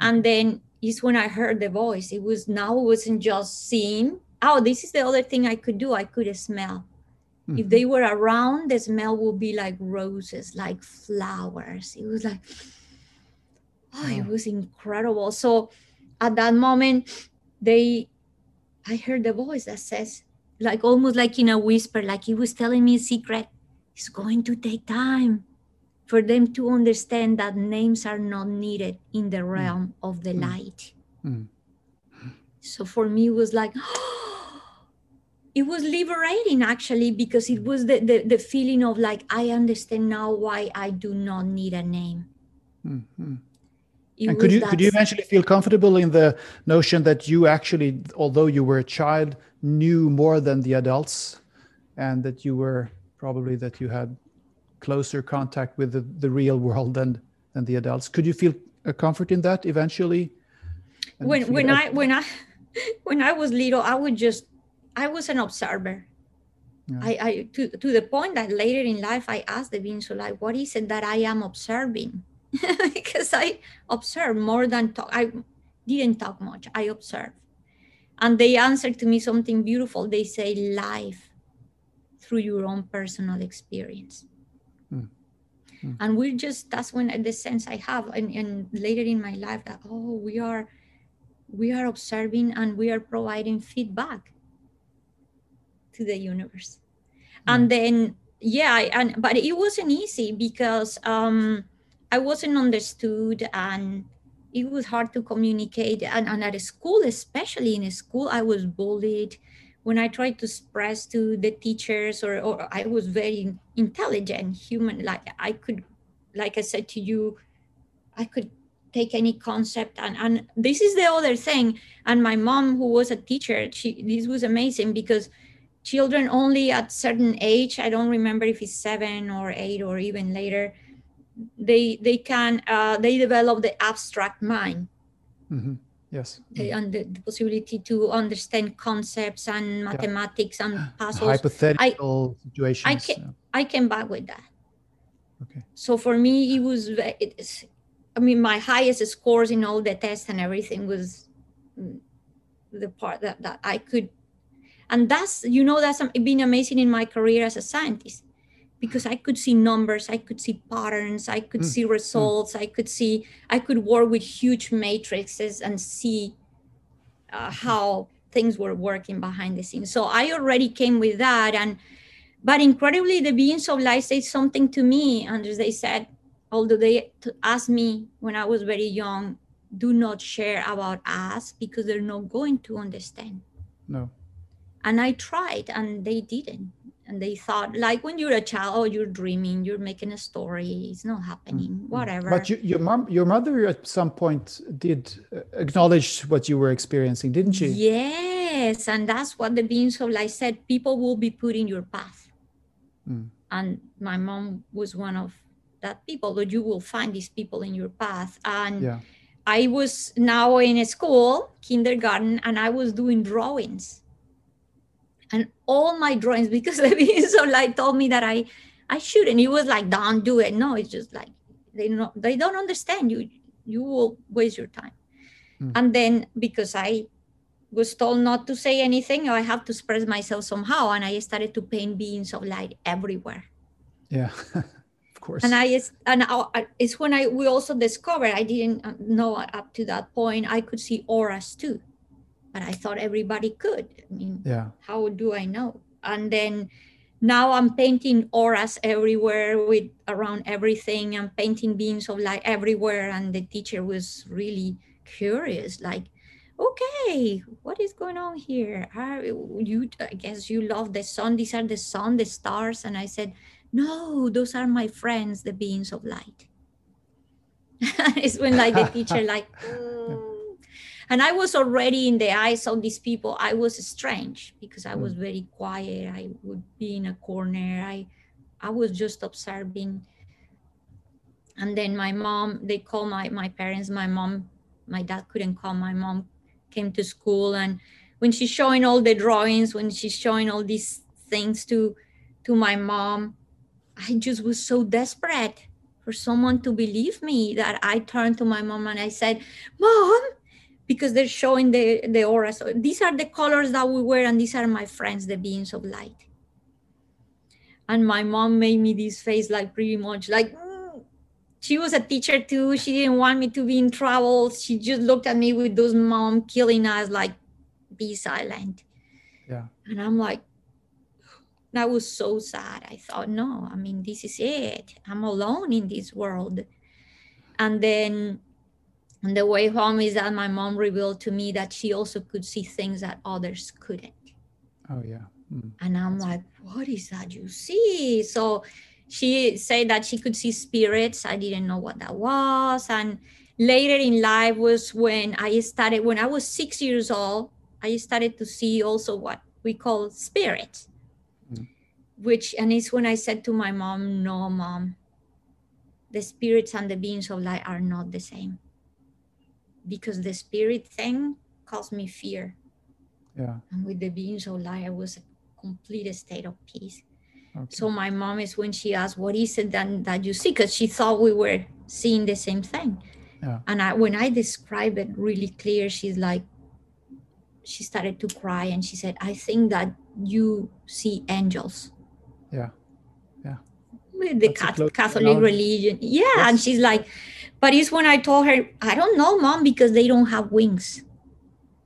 And then is when I heard the voice. It was now it wasn't just seeing. Oh, this is the other thing I could do. I could smell. Mm-hmm. If they were around, the smell would be like roses, like flowers. It was like, oh, it was incredible. So at that moment, they, I heard a voice that says, like almost like in a whisper, like he was telling me a secret. It's going to take time for them to understand that names are not needed in the realm mm. of the mm. light. Mm. So for me, it was like, it was liberating actually because it was the, the, the, feeling of like, I understand now why I do not need a name. Mm-hmm. And could you could you eventually feel comfortable in the notion that you actually, although you were a child, knew more than the adults, and that you were probably that you had closer contact with the, the real world than than the adults. Could you feel a comfort in that eventually? When when I when I when I was little, I would just I was an observer. Yeah. I, I to, to the point that later in life I asked the beings of light, what is it that I am observing? because I observe more than talk. I didn't talk much. I observe. And they answered to me something beautiful. They say life through your own personal experience. Mm. Mm. And we're just, that's when the sense I have and, and later in my life that, oh, we are, we are observing and we are providing feedback to the universe. Mm. And then, yeah, and, but it wasn't easy because um, I wasn't understood and it was hard to communicate. And, and at school, especially in a school, I was bullied when I tried to express to the teachers, or, or I was very intelligent human. Like I could, like I said to you, I could take any concept and and this is the other thing and my mom who was a teacher she this was amazing because children only at certain age i don't remember if it's seven or eight or even later they they can uh, they develop the abstract mind. Mm-hmm. yes. They, and the, the, possibility to understand concepts and mathematics yeah. and puzzles. Hypothetical I, situations i can yeah. i came back with that. Okay. So for me it was it, i mean my highest scores in all the tests and everything was the part that, that i could and that's you know that's been amazing in my career as a scientist because I could see numbers, I could see patterns, I could mm. see results, mm. I could see, I could work with huge matrices and see uh, how things were working behind the scenes. So I already came with that. And, but incredibly, the beings of light said something to me. And they said, although they asked me when I was very young, do not share about us because they're not going to understand. No. And I tried and they didn't and they thought like when you're a child oh you're dreaming you're making a story it's not happening mm-hmm. whatever but you, your mom your mother at some point did uh, acknowledge what you were experiencing didn't she yes and that's what the beings of light said people will be put in your path mm. and my mom was one of that people that you will find these people in your path and yeah. i was now in a school kindergarten and i was doing drawings and all my drawings because the beings of light told me that I I shouldn't. he was like don't do it. No, it's just like they know they don't understand you. You will waste your time. Mm. And then because I was told not to say anything, I have to express myself somehow, and I started to paint beings of light everywhere. Yeah. of course. And I and I, it's when I we also discovered I didn't know up to that point I could see auras too but I thought everybody could. I mean, yeah. how do I know? And then now I'm painting auras everywhere with around everything. I'm painting beams of light everywhere. And the teacher was really curious, like, okay, what is going on here? Are you, I guess you love the sun. These are the sun, the stars. And I said, no, those are my friends, the beings of light. it's when like the teacher like, mm, and i was already in the eyes of these people. I was strange because i was hmm. very quiet. I would be in a corner. I i was just observing. And then my mom they call my my parents. My mom my dad couldn't come my mom came to school. And when she's showing all the drawings when she's showing all these things to to my mom i just was so desperate for someone to believe me that i turned to my mom and i said mom because they're showing the, the aura. So these are the colors that we wear, and these are my friends, the beings of light. And my mom made me this face like pretty much like mm. she was a teacher too. She didn't want me to be in trouble. She just looked at me with those mom killing us like be silent. Yeah. And I'm like, that was so sad. I thought, no, I mean, this is it. I'm alone in this world. And then on the way home is that my mom revealed to me that she also could see things that others couldn't. Oh yeah. Mm. And I'm like, what is that you see? So she said that she could see spirits. I didn't know what that was. And later in life was when I started, when I was six years old, I started to see also what we call spirits. Mm. Which and it's when I said to my mom, no, mom, the spirits and the beings of light are not the same because the spirit thing caused me fear. Yeah. And with the beings of light, I was a complete state of peace. Okay. So my mom is when she asked, "What is it that, that you see?" Because she thought we were seeing the same thing. Yeah. And I, when I describe it really clear, she's like, she started to cry and she said, "I think that you see angels." Yeah. Yeah. With the Catholic, Catholic religion, yeah, and she's like, but it's when I told her, I don't know, mom, because they don't have wings,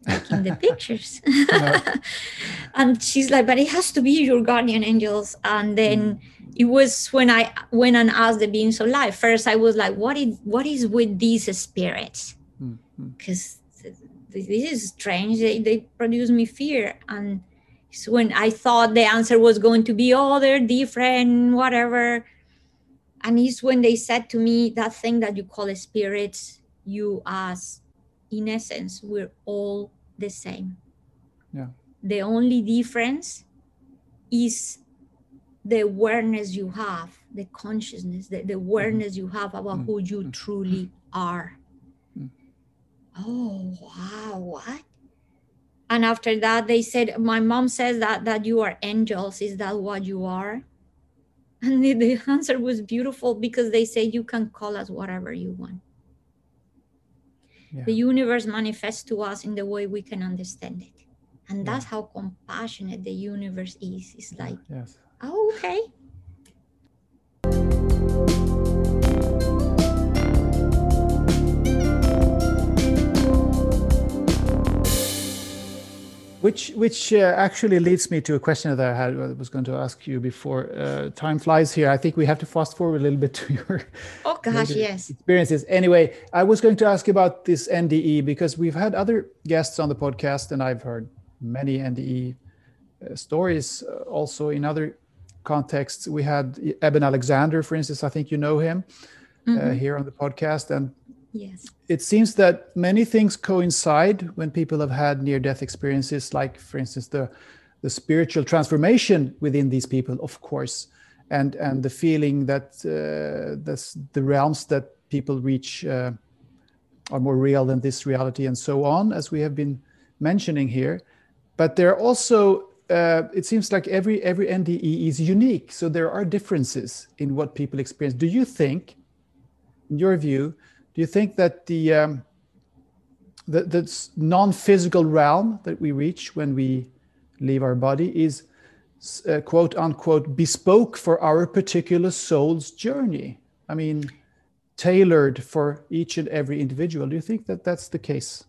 like in the pictures. and she's like, but it has to be your guardian angels. And then mm. it was when I went and asked the beings of life. First, I was like, what is what is with these spirits? Because mm. this is strange. They, they produce me fear. And so when I thought the answer was going to be, oh, they're different, whatever and it's when they said to me that thing that you call spirits you as in essence we're all the same yeah the only difference is the awareness you have the consciousness the, the awareness you have about mm-hmm. who you mm-hmm. truly are mm-hmm. oh wow what and after that they said my mom says that that you are angels is that what you are and the, the answer was beautiful because they say you can call us whatever you want. Yeah. The universe manifests to us in the way we can understand it. And that's yeah. how compassionate the universe is. It's like, yes. oh, okay. Which which uh, actually leads me to a question that I had I was going to ask you before. Uh, time flies here. I think we have to fast forward a little bit to your oh gosh yes experiences. Anyway, I was going to ask you about this NDE because we've had other guests on the podcast, and I've heard many NDE uh, stories uh, also in other contexts. We had Eben Alexander, for instance. I think you know him uh, mm-hmm. here on the podcast, and Yes. It seems that many things coincide when people have had near death experiences, like, for instance, the, the spiritual transformation within these people, of course, and, and the feeling that uh, this, the realms that people reach uh, are more real than this reality, and so on, as we have been mentioning here. But there are also uh, it seems like every every NDE is unique, so there are differences in what people experience. Do you think, in your view, do you think that the um, the, the non-physical realm that we reach when we leave our body is uh, quote unquote bespoke for our particular soul's journey? I mean tailored for each and every individual. Do you think that that's the case?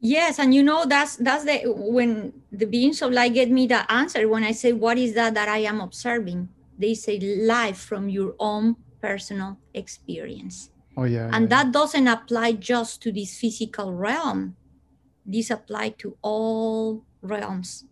Yes and you know that's that's the when the beings of light get me the answer when i say what is that that i am observing? They say life from your own personal experience Oh yeah. And yeah. that doesn't apply just to this physical realm. This apply to all realms.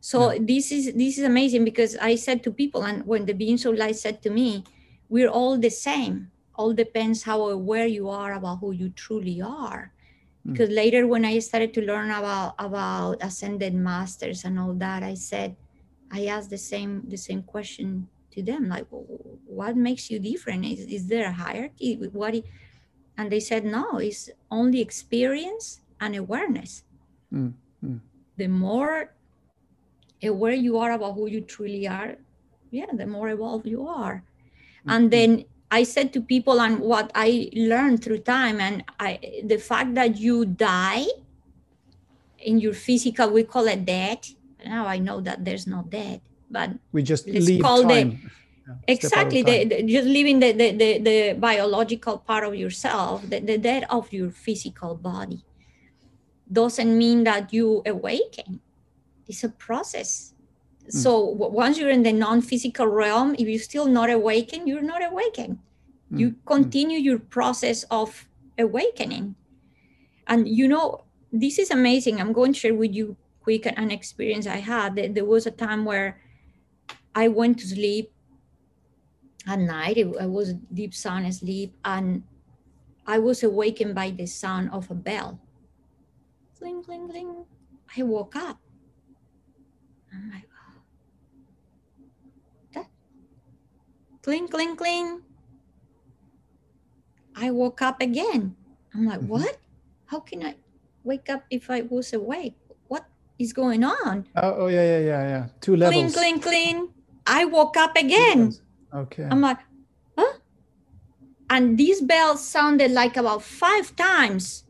So yeah. this is this is amazing because I said to people, and when the beings of light said to me, "We're all the same. All depends how aware you are about who you truly are." Hmm. Because later, when I started to learn about about ascended masters and all that, I said, I asked the same the same question to them like what makes you different? Is, is there a hierarchy? What it, and they said no it's only experience and awareness. Mm, mm. the more aware you are about who you truly are yeah the more evolved you are. Mm-hmm. and then i said to people and what i learned through time and i the fact that you die in your physical we call it death now i know that there's no death but we just leave time. The, yeah, exactly the, the, just leaving the, the, the, the, biological part of yourself the, the death of your physical body. Doesn't mean that you awaken. It's a process. So w- once you're in the non-physical realm if you're still not awakened you're not awakened. You Mm, mm. continue your process of awakening. And you know this is amazing. I'm going to share with you quick an experience i had. There was a time where i went to sleep at night. It, I was deep sound asleep and i was awakened by the sound of a bell. Cling cling cling. I woke up. I'm like "Oh, that cling cling cling. I woke up again. I'm like Mhm. what? How can i wake up if i was awake? What is going on? Oh, oh, yeah, yeah, yeah, yeah. Two cling levels. cling cling i woke up again. Okay. I'm like, huh? And these bells sounded like about five times.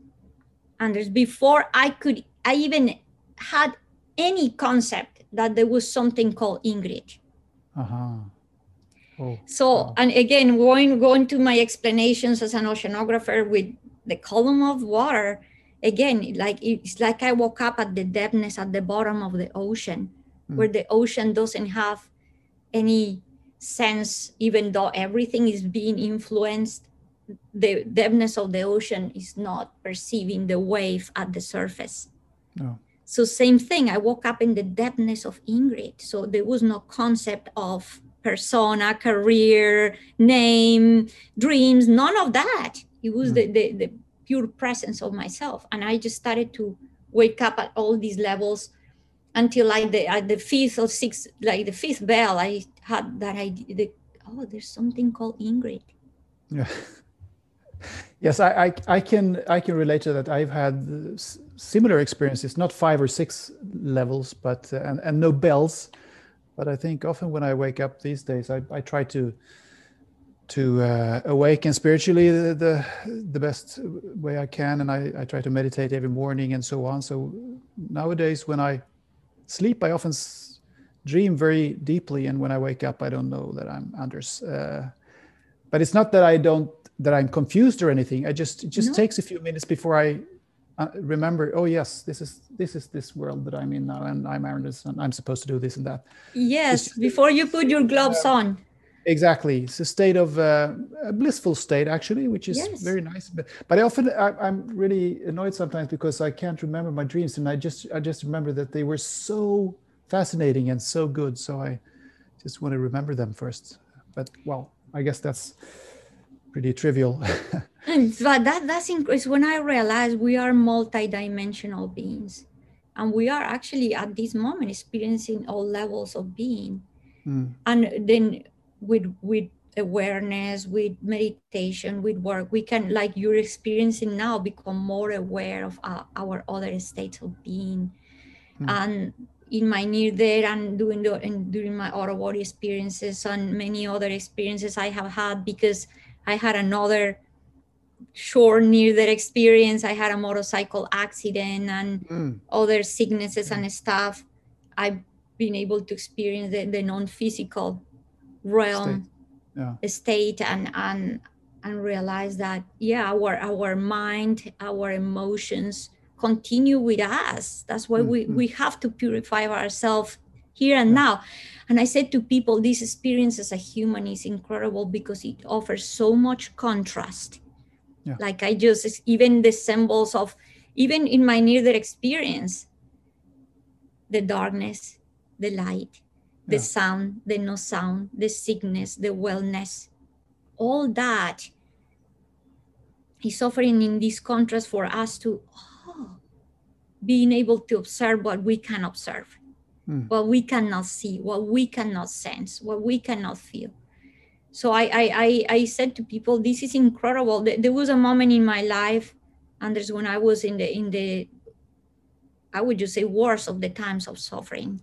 And there's before I could, I even had any concept that there was something called Ingrid. Uh-huh. Oh. So, Wow. and again, going going to my explanations as an oceanographer with the column of water, again, like it's like I woke up at the depthness at the bottom of the ocean, Mm. where the ocean doesn't have any sense, even though everything is being influenced. The depthness of the ocean is not perceiving the wave at the surface. No. So same thing. I woke up in the depthness of Ingrid. So there was no concept of persona, career, name, dreams, none of that. It was Mm. the, the the pure presence of myself. And I just started to wake up at all these levels until like the at the fifth or sixth, like the fifth bell, I had that idea. The, oh, there's something called Ingrid. Yeah. yes, I, I I can I can relate to that. I've had uh, similar experiences, not five or six levels, but uh, and and no bells. But I think often when I wake up these days, I, I try to to uh, awaken spiritually the, the the best way I can, and I, I try to meditate every morning and so on. So nowadays, when I sleep, I often s- dream very deeply, and when I wake up, I don't know that I'm Anders. Uh, but it's not that I don't that I'm confused or anything. I just it just No. takes a few minutes before I uh, remember. Oh yes, this is this is this world that I'm in now, and I'm Anders, and I'm supposed to do this and that. Yes, just- before you put your gloves on. Exactly, it's a state of uh, a blissful state actually, which is Yes. very nice. But but I often I, I'm really annoyed sometimes because I can't remember my dreams, and I just I just remember that they were so fascinating and so good. So I just want to remember them first. But well, I guess that's pretty trivial. And but that that's inc- is when I realized we are multidimensional beings, and we are actually at this moment experiencing all levels of being. Mm, And then with with awareness, with meditation, with work, we can like you're experiencing now become more aware of our, our other states of being. Hmm. And in my near there and doing the and during my out of body experiences and many other experiences I have had because I had another short near that experience. I had a motorcycle accident and mm, other sicknesses and stuff. I've been able to experience the, the non-physical realm yeah. state and and and realize that yeah our our mind our emotions continue with us that's why we Mhm. we have to purify ourselves here and Yeah. now and i said to people this experience as a human is incredible because it offers so much contrast Yeah. like i just even the symbols of even in my near death experience the darkness the light the Yeah. sound, the no sound, the sickness, the wellness, all that is offering in this contrast for us to oh, being able to observe what we can observe, Mm. what we cannot see, what we cannot sense, what we cannot feel. So I I I, I said to people, this is incredible. There was a moment in my life, Anders, when I was in the in the I would just say worst of the times of suffering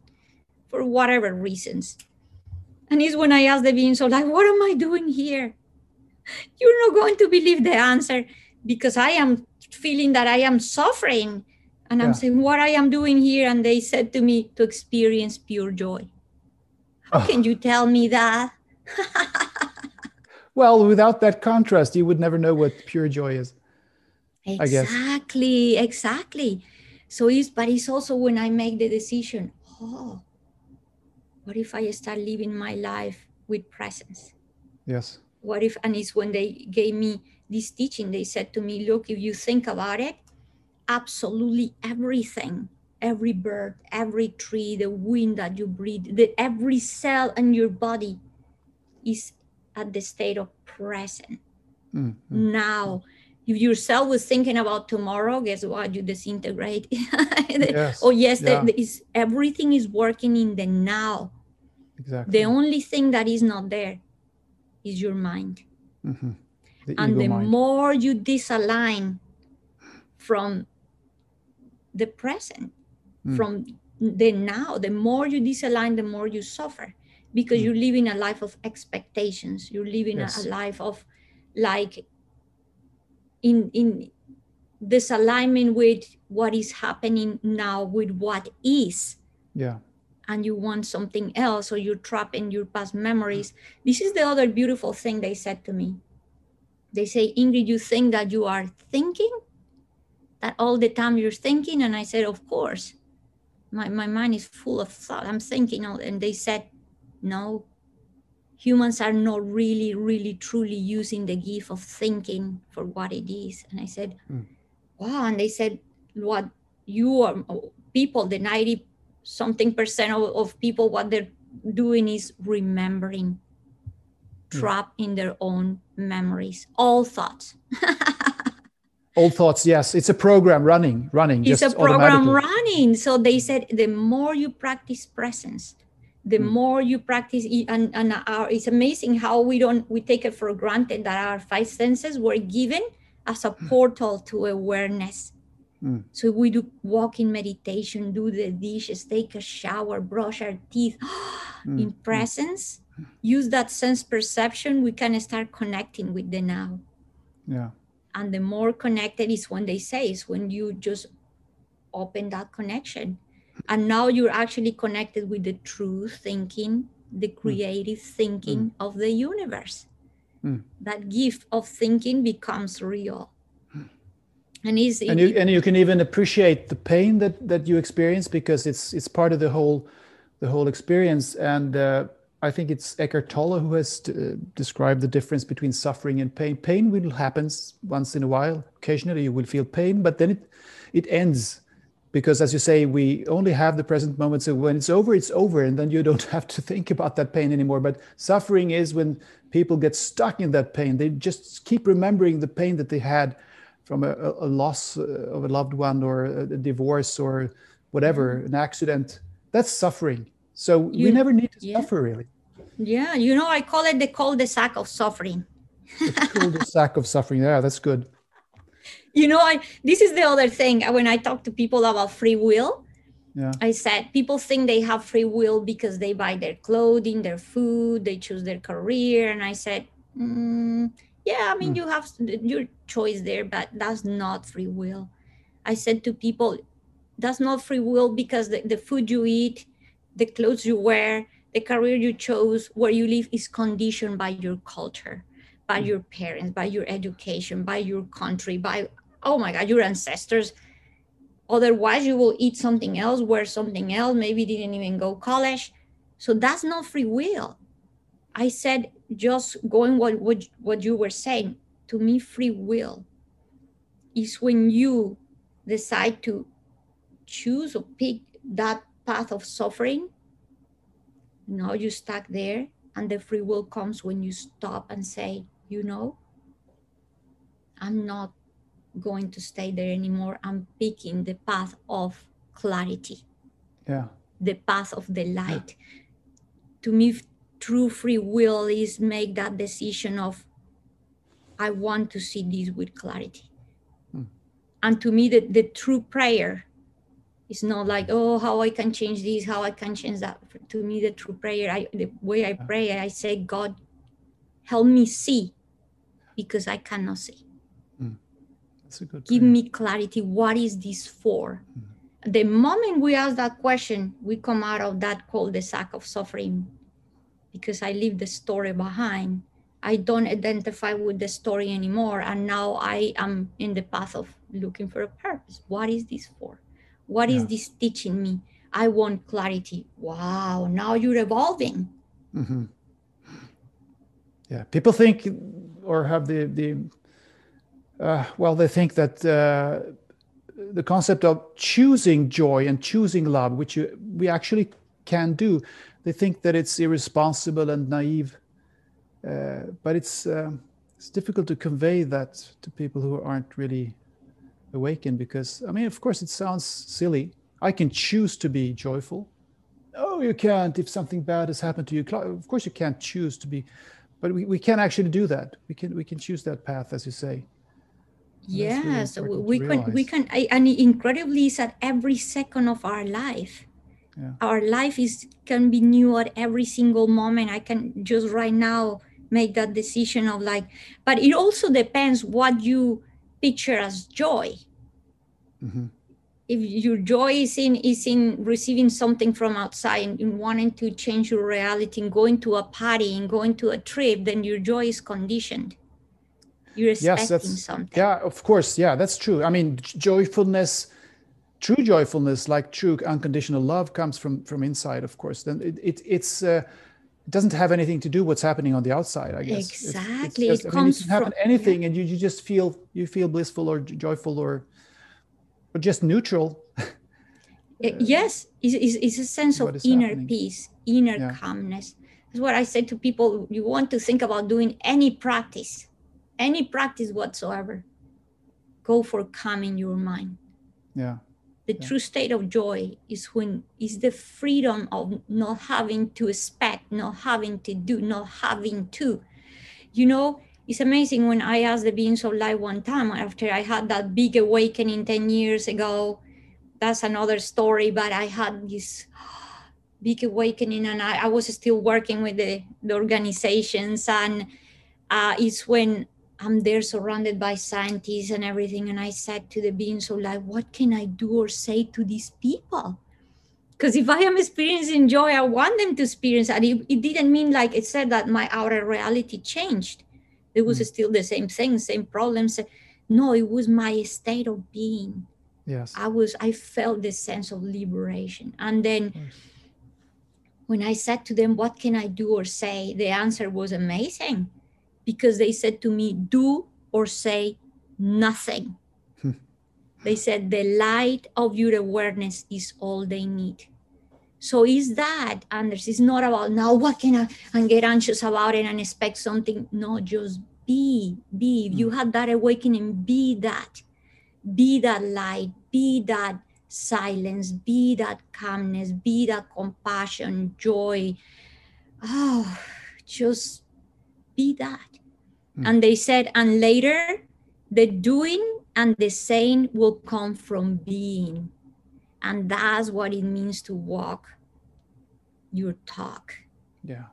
for whatever reasons. And it's when I asked the beings of light, what am I doing here? You're not going to believe the answer because I am feeling that I am suffering. And I'm Yeah. saying what I am doing here. And they said to me to experience pure joy. How Oh. can you tell me that? Well, without that contrast, you would never know what pure joy is. Exactly, exactly. So it's but it's also when I make the decision, oh, what if I start living my life with presence? Yes. What if, and it's when they gave me this teaching, they said to me, look, if you think about it, absolutely everything, every bird, every tree, the wind that you breathe, the, every cell in your body is at the state of present. Mm-hmm. Now, if your cell was thinking about tomorrow, guess what? You disintegrate. yes. oh yes, yeah. the, the, is, everything is working in the now. Exactly. The only thing that is not there is your mind. Mm-hmm. The and the mind. more you disalign from the present, Mm. from the now, the more you disalign, the more you suffer because Mm. you're living a life of expectations. You're living Yes. a, a life of like in in disalignment with what is happening now with what is Yeah. And you want something else or you're trapped in your past memories. This is the other beautiful thing they said to me. They say, Ingrid, you think that you are thinking? That all the time you're thinking? And I said, Of course. My, my mind is full of thought. I'm thinking all and they said, No, humans are not really, really, truly using the gift of thinking for what it is. And I said, Mm. Wow. And they said, What you are people, the 90 something percent of, of people what they're doing is remembering Hmm. trapped in their own memories all thoughts all thoughts. Yes, it's a program running, running. it's a program running so they said the more you practice presence the Hmm. more you practice and, and our, it's amazing how we don't we take it for granted that our five senses were given as a portal to awareness Hmm. so we do walk in meditation do the dishes take a shower brush our teeth Mm, in mm. presence use that sense perception we can start connecting with the now Yeah. and the more connected is when they say is when you just open that connection and now you're actually connected with the true thinking the creative thinking of the universe Mm. that gift of thinking becomes real and is and you and you can even appreciate the pain that that you experience because it's it's part of the whole the whole experience. And uh, i think it's eckhart tolle who has uh, described the difference between suffering and pain. Pain will happen once in a while. Occasionally you will feel pain but then it it ends. Because as you say we only have the present moment. So when it's over it's over. And then you don't have to think about that pain anymore. But suffering is when people get stuck in that pain. They just keep remembering the pain that they had from a, a loss of a loved one or a, divorce or whatever an accident that's suffering. So we never need to yeah. suffer really. Yeah you know i call it the cul-de-sac of suffering. The cul-de-sac of suffering yeah that's good. You know i this is the other thing. When i talk to people about free will yeah. I said people think they have free will because they buy their clothing, their food, they choose their career. And I said, mm, yeah, I mean, Mm. you have your choice there, but that's not free will. I said to people, that's not free will because the, the food you eat, the clothes you wear, the career you chose, where you live is conditioned by your culture, by Mm. your parents, by your education, by your country, by, oh my God, your ancestors otherwise you will eat something else wear something else maybe didn't even go college so that's not free will i said just going what what, what you were saying. To me free will is when you decide to choose or pick that path of suffering. Now you stuck there and the free will comes when you stop and say you know i'm not going to stay there anymore. I'm picking the path of clarity, yeah. The path of the light. To me, true free will is make that decision of I want to see this with clarity. Hmm. And to me, the, the true prayer is not like, oh, how I can change this, how I can change that. To me, the true prayer, I, the way I ah. pray, I say, God, help me see because I cannot see hmm. that's a good give prayer. me clarity what is this for hmm. the moment we ask that question we come out of that cul-de-sac of suffering because i leave the story behind i don't identify with the story anymore and now i am in the path of looking for a purpose what is this for What is Yeah. this teaching me I want clarity. Wow, now you're evolving. Mm-hmm. Yeah, people think or have the the uh, well, they think that uh, the concept of choosing joy and choosing love, which you, we actually can do, they think that it's irresponsible and naive. Uh, but it's uh, it's difficult to convey that to people who aren't really awakened because I mean, of course, it sounds silly. I can choose to be joyful. Oh, you can't if something bad has happened to you. Of course, you can't choose to be, but we, we can actually do that. We can we can choose that path, as you say. Yes, really we can we can and incredibly is at every second of our life. Yeah. Our life is can be new at every single moment. I can just right now make that decision of like, but it also depends what you picture as joy. Mm-hmm. If your joy is in is in receiving something from outside and in wanting to change your reality and going to a party and going to a trip, then your joy is conditioned you're expecting yes, that's, something. Yeah, of course. Yeah, that's true. I mean, joyfulness, true joyfulness, like true unconditional love, comes from from inside. Of course, then it, it it's. Uh, it doesn't have anything to do what's happening on the outside i guess exactly it's, it's just, it I mean, it can happen from, anything yeah. and you, you just feel you feel blissful or joyful or or just neutral yes it's, it's, it's, a sense of inner happening. peace inner yeah. calmness that's what i say to people you want to think about doing any practice any practice whatsoever go for calming your mind yeah the true state of joy is when is the freedom of not having to expect not having to do not having to. You know it's amazing when i asked the beings of light one time after i had that big awakening 10 years ago. That's another story but i had this big awakening and i, I was still working with the, the organizations and uh, it's when I'm there surrounded by scientists and everything. And I said to the beings of light, what can I do or say to these people? Because if I am experiencing joy, I want them to experience and it, it didn't mean like it said that my outer reality changed. It was mm. still the same thing, same problems. No, it was my state of being. Yes. I was, I felt this sense of liberation. And then when I said to them, what can I do or say? The answer was amazing because they said to me, do or say nothing. Hmm. they said, the light of your awareness is all they need. So is that, Anders? It's not about now what can I and get anxious about it and expect something. No, just be, be. If you hmm. have that awakening, be that. Be that light, be that silence, be that calmness, be that compassion, joy. Oh, just be that. Mm. And they said, and later the doing and the saying will come from being. And that's what it means to walk your talk. Yeah.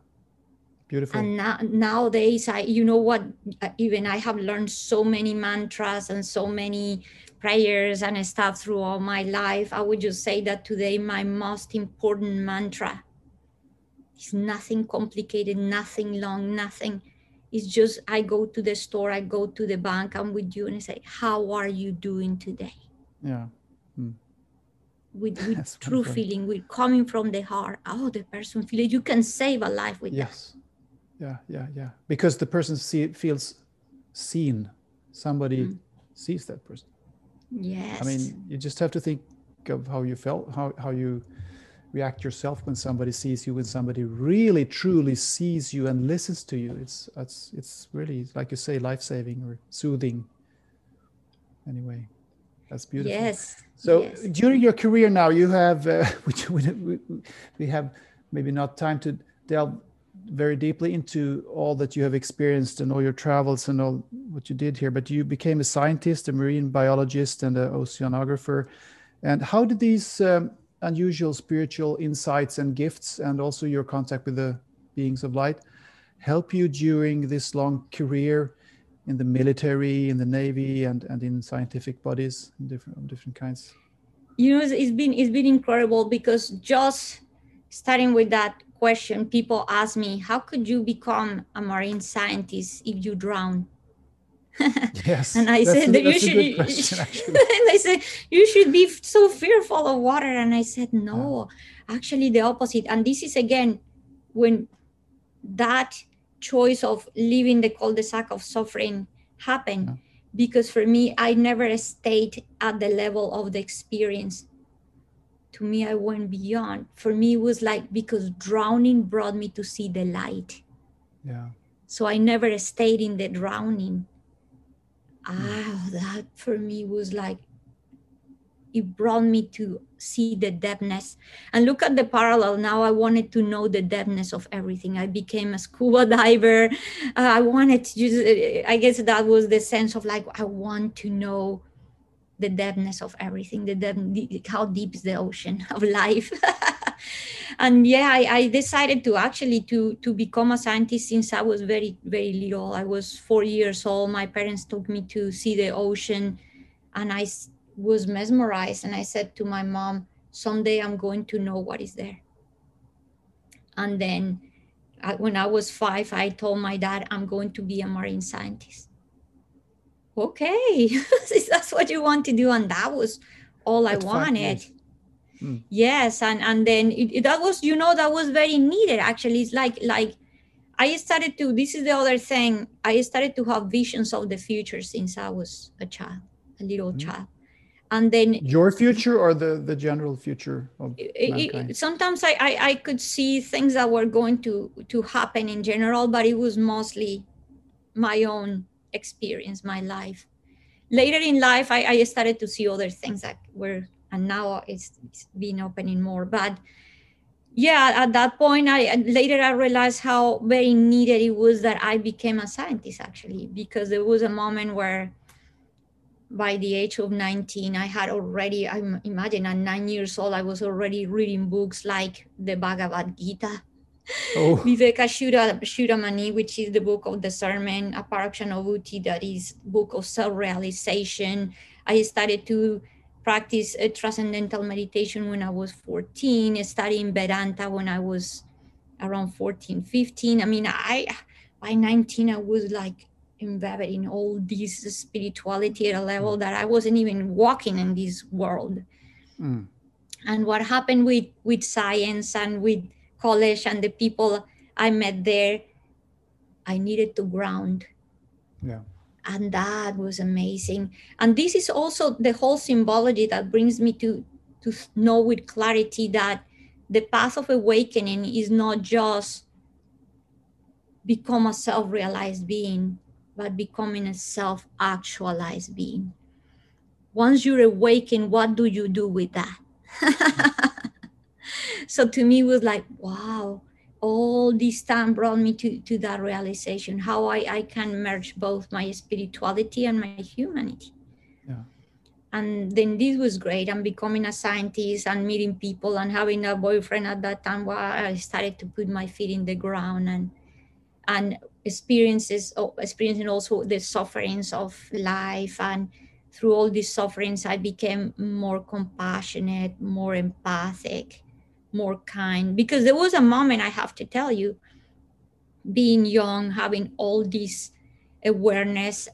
Beautiful. And now, nowadays, I, you know what, even I have learned so many mantras and so many prayers and stuff throughout my life. I would just say that today, my most important mantra is nothing complicated, nothing long, nothing it's just I go to the store, I go to the bank, I'm with you, and I say, "How are you doing today?" Yeah. Hmm. With, with true wonderful. feeling, with coming from the heart. Oh, the person feels you can save a life with yes. That. Yeah, yeah, yeah. Because the person see, feels seen. Somebody mm. sees that person. Yes. I mean, you just have to think of how you felt, how how you react yourself when somebody sees you when somebody really truly sees you and listens to you. It's it's it's really like you say life-saving or soothing anyway. That's beautiful. Yes so yes. during your career now you have uh, which we, we have maybe not time to delve very deeply into all that you have experienced and all your travels and all what you did here but you became a scientist a marine biologist and an oceanographer. And how did these um, unusual spiritual insights and gifts, and also your contact with the beings of light, help you during this long career in the military, in the navy, and, and in scientific bodies, different different kinds? You know, it's been it's been incredible because just starting with that question, people ask me, "How could you become a marine scientist if you drown?" Yes. and I said a, that you should. question, and I said you should be so fearful of water, and I said no, actually the opposite. And this is again when that choice of leaving the cul-de-sac of suffering happened, Yeah. because for me I never stayed at the level of the experience. To me, I went beyond. For me, it was like because drowning brought me to see the light. Yeah. So I never stayed in the drowning. Ah, that for me was like it brought me to see the depthness. And look at the parallel. Now i wanted to know the depthness of everything. I became a scuba diver. Uh, i wanted to just i guess that was the sense of like i want to know the depthness of everything the depth how deep is the ocean of life and yeah I, I decided to actually to to become a scientist since i was very very little. I was four years old. My parents took me to see the ocean and I was mesmerized and i said to my mom someday i'm going to know what is there. And then I, when i was five i told my dad i'm going to be a marine scientist. Okay. That's what you want to do and that was all i At wanted. years. Mm. yes and and then it, it- that was you know that was very needed actually it's like like i started to this is the other thing i started to have visions of the future since i was a child a little Mhm. child and then Your future or the the general future of it- it- sometimes I, I i could see things that were going to to happen in general but it was mostly my own experience my life later in life i, I started to see other things that were and now it's, it's been opening more. But yeah at that point i later i realized how very needed it was that i became a scientist actually because there was a moment where by the age of 19 i had already i imagine at nine years old i was already reading books like the bhagavad gita Oh, viveka Shura, shuramani which is the book of discernment Aparokshanubhuti that is book of self-realization. I started to practice a transcendental meditation when i was 14 studying vedanta when i was around 14 15 i mean i by 19 i was like embedded in all this spirituality at a level that i wasn't even walking in this world. Mm, and what happened with with science and with college and the people i met there i needed to ground. Yeah. And that was amazing. And this is also the whole symbology that brings me to to know with clarity that the path of awakening is not just become a self-realized being but becoming a self-actualized being. Once you're awakened what do you do with that? So to me it was like wow all this time brought me to, to that realization how I, I can merge both my spirituality and my humanity. Yeah. and then this was great. I'm becoming a scientist and meeting people and having a boyfriend at that time where i started to put my feet in the ground and and experiences oh, experiencing also the sufferings of life. And through all these sufferings i became more compassionate more empathic more kind because there was a moment i have to tell you being young having all this awareness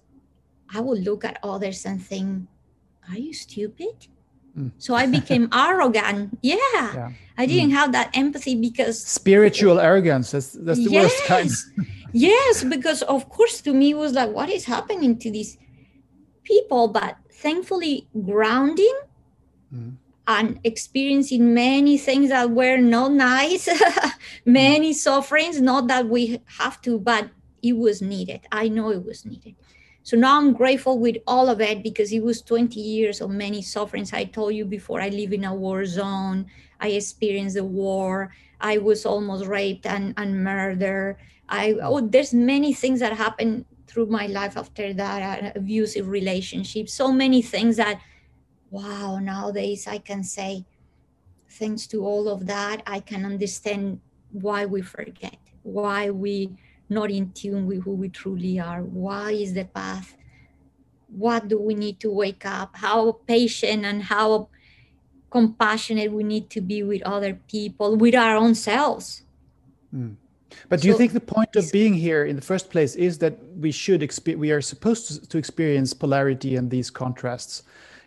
i would look at others and think are you stupid Mm. so i became arrogant yeah, Yeah. i didn't have that empathy because Spiritual arrogance. That's that's the worst kind. Yes. yes because of course to me it was like what is happening to these people but thankfully grounding Mm. And experiencing many things that were not nice many sufferings not that we have to but it was needed. I know it was needed. So now i'm grateful with all of it because it was 20 years of many sufferings. I told you before i live in a war zone. I experienced the war. I was almost raped and, and murdered. I oh there's many things that happened through my life after that uh, abusive relationships so many things that wow nowadays i can say thanks to all of that i can understand why we forget why we not in tune with who we truly are. Why is the path? What do we need to wake up? How patient and how compassionate we need to be with other people with our own selves. Mm. But do you think the point of being here in the first place is that we should experience, we are supposed to, to experience polarity and these contrasts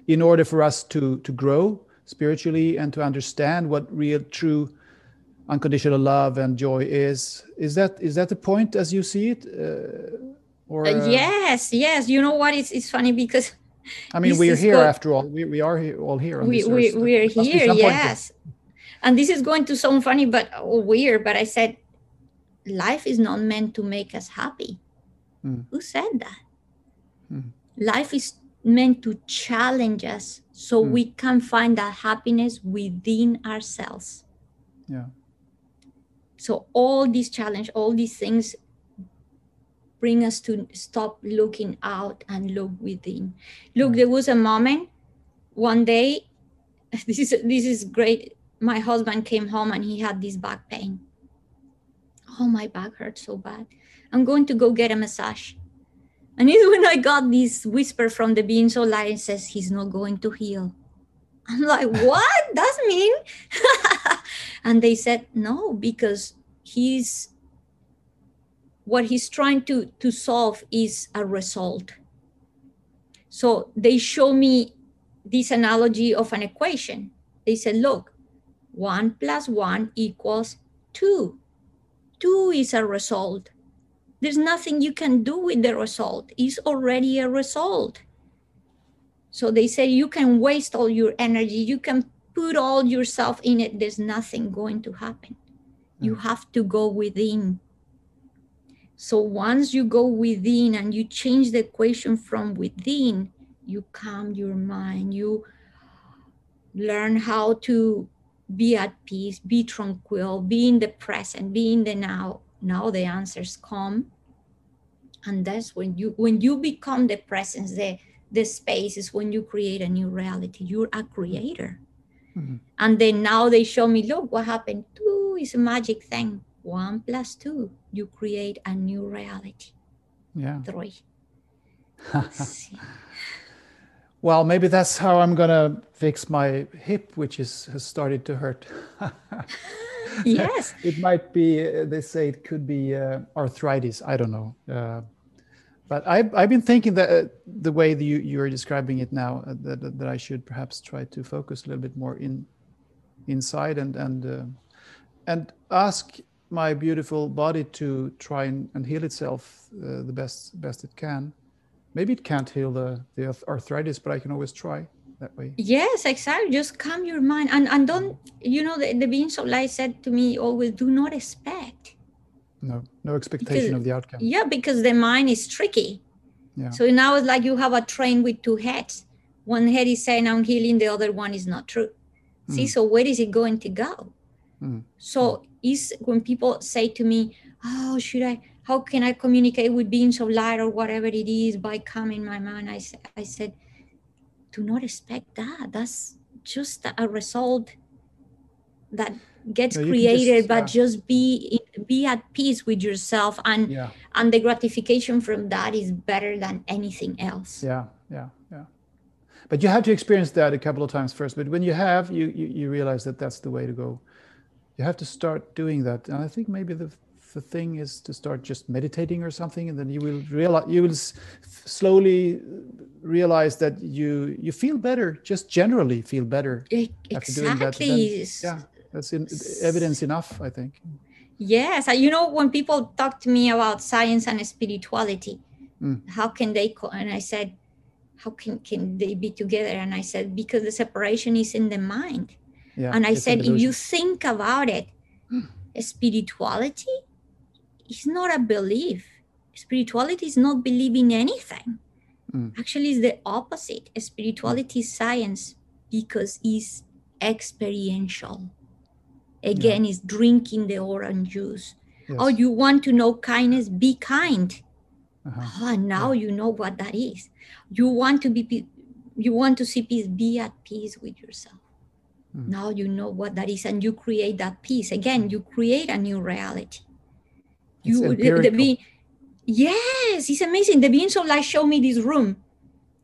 in order for us to to grow spiritually and to understand what real, true, unconditional love and joy is? Is that is that the point as you see it? Uh, or uh, yes, yes. You know what? It's it's funny because. I mean, we're here after all. We, we are here, all here. we we we're here. Yes. And this is going to sound funny, but oh, weird. But I said life is not meant to make us happy. Mm. Who said that? Mm. Life is meant to challenge us so mm. we can find that happiness within ourselves. Yeah. So all these challenge, all these things bring us to stop looking out and look within. Look, there was a moment one day, this is this is great. My husband came home and he had this back pain oh, my back hurts so bad. I'm going to go get a massage. And it's when I got this whisper from the beings of light says he's not going to heal. I'm like, what? does mean. and they said, no, because he's what he's trying to, to solve is a result. So they show me this analogy of an equation. They said, look, one plus one equals two two is a result. There's nothing you can do with the result. It's already a result. So they say you can waste all your energy, you can put all yourself in it. There's nothing going to happen. You hmm. have to go within. So once you go within and you change the equation from within, you calm your mind, you learn how to be at peace, be tranquil, be in the present, be in the now. Now the answers come. And that's when you when you become the presence, the the space is when you create a new reality. You're a creator. Mm-hmm. And then now they show me, look what happened. Two is a magic thing. One plus two, you create a new reality. Yeah. Three. well, maybe that's how I'm gonna fix my hip, which is has started to hurt. yes, it might be. They say it could be uh, arthritis. I don't know. Uh, but I've, I've been thinking that uh, the way that you you're describing it now, uh, that, that I should perhaps try to focus a little bit more in inside and and uh, and ask my beautiful body to try and, and heal itself uh, the best best it can maybe it can't heal the, the arthritis, but I can always try that way. Yes, exactly. Just calm your mind and, and don't, you know, the, the beings of light said to me always, do not expect. No, no expectation because, of the outcome. Yeah, because the mind is tricky. Yeah. So now it's like you have a train with two heads. One head is saying I'm healing, the other one is not true. Mm. See, so where is it going to go? Mm. So is when people say to me, Oh, should I how can I communicate with beings of light or whatever it is by calming my mind? I, I said, do not expect that. That's just a result that gets no, created, just, but just be be at peace with yourself, and yeah. and the gratification from that is better than anything else. Yeah, yeah, yeah. But you have to experience that a couple of times first. But when you have, you you, you realize that that's the way to go. You have to start doing that, and I think maybe the the thing is to start just meditating or something and then you will realize you will slowly realize that you you feel better just generally feel better exactly. after doing that then, yeah that's in, evidence enough i think yes you know when people talk to me about science and spirituality mm. how can they co- and i said how can, can they be together and i said because the separation is in the mind yeah, and i said if you think about it mm. spirituality it's not a belief. Spirituality is not believing anything. Mm. Actually, it's the opposite. Spirituality is science because it's experiential. Again, yeah. it's drinking the orange juice. Yes. Oh, you want to know kindness? Be kind. Uh-huh. Oh, now yeah. you know what that is. You want to be, you want to see peace. Be at peace with yourself. Mm. Now you know what that is, and you create that peace. Again, you create a new reality you the, the be, yes it's amazing the beings of light show me this room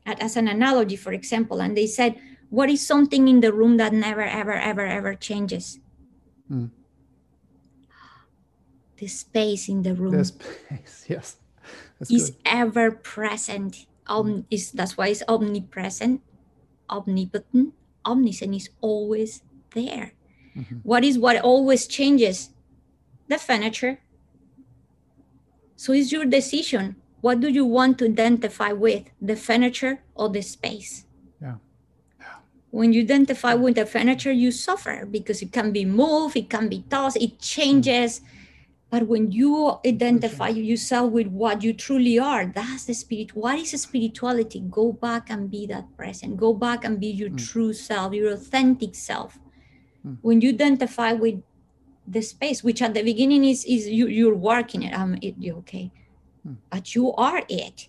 as an analogy for example and they said what is something in the room that never ever ever ever changes mm. the space in the room The space, yes. That's is good. ever present. Om- is that's why it's omnipresent, omnipotent, omniscient is always there. Mhm. What is what always changes? The furniture. So it's your decision. What do you want to identify with? The furniture or the space? Yeah. Yeah. When you identify with the furniture, you suffer because it can be moved, it can be tossed, it changes. But when you identify yourself with what you truly are, that's the spirit. What is spirituality? Go back and be that present. Go back and be your Mm. true self, your authentic self. Mm. When you identify with the space, which at the beginning is is you you're working it. Um, it, you okay, Mm. but you are it.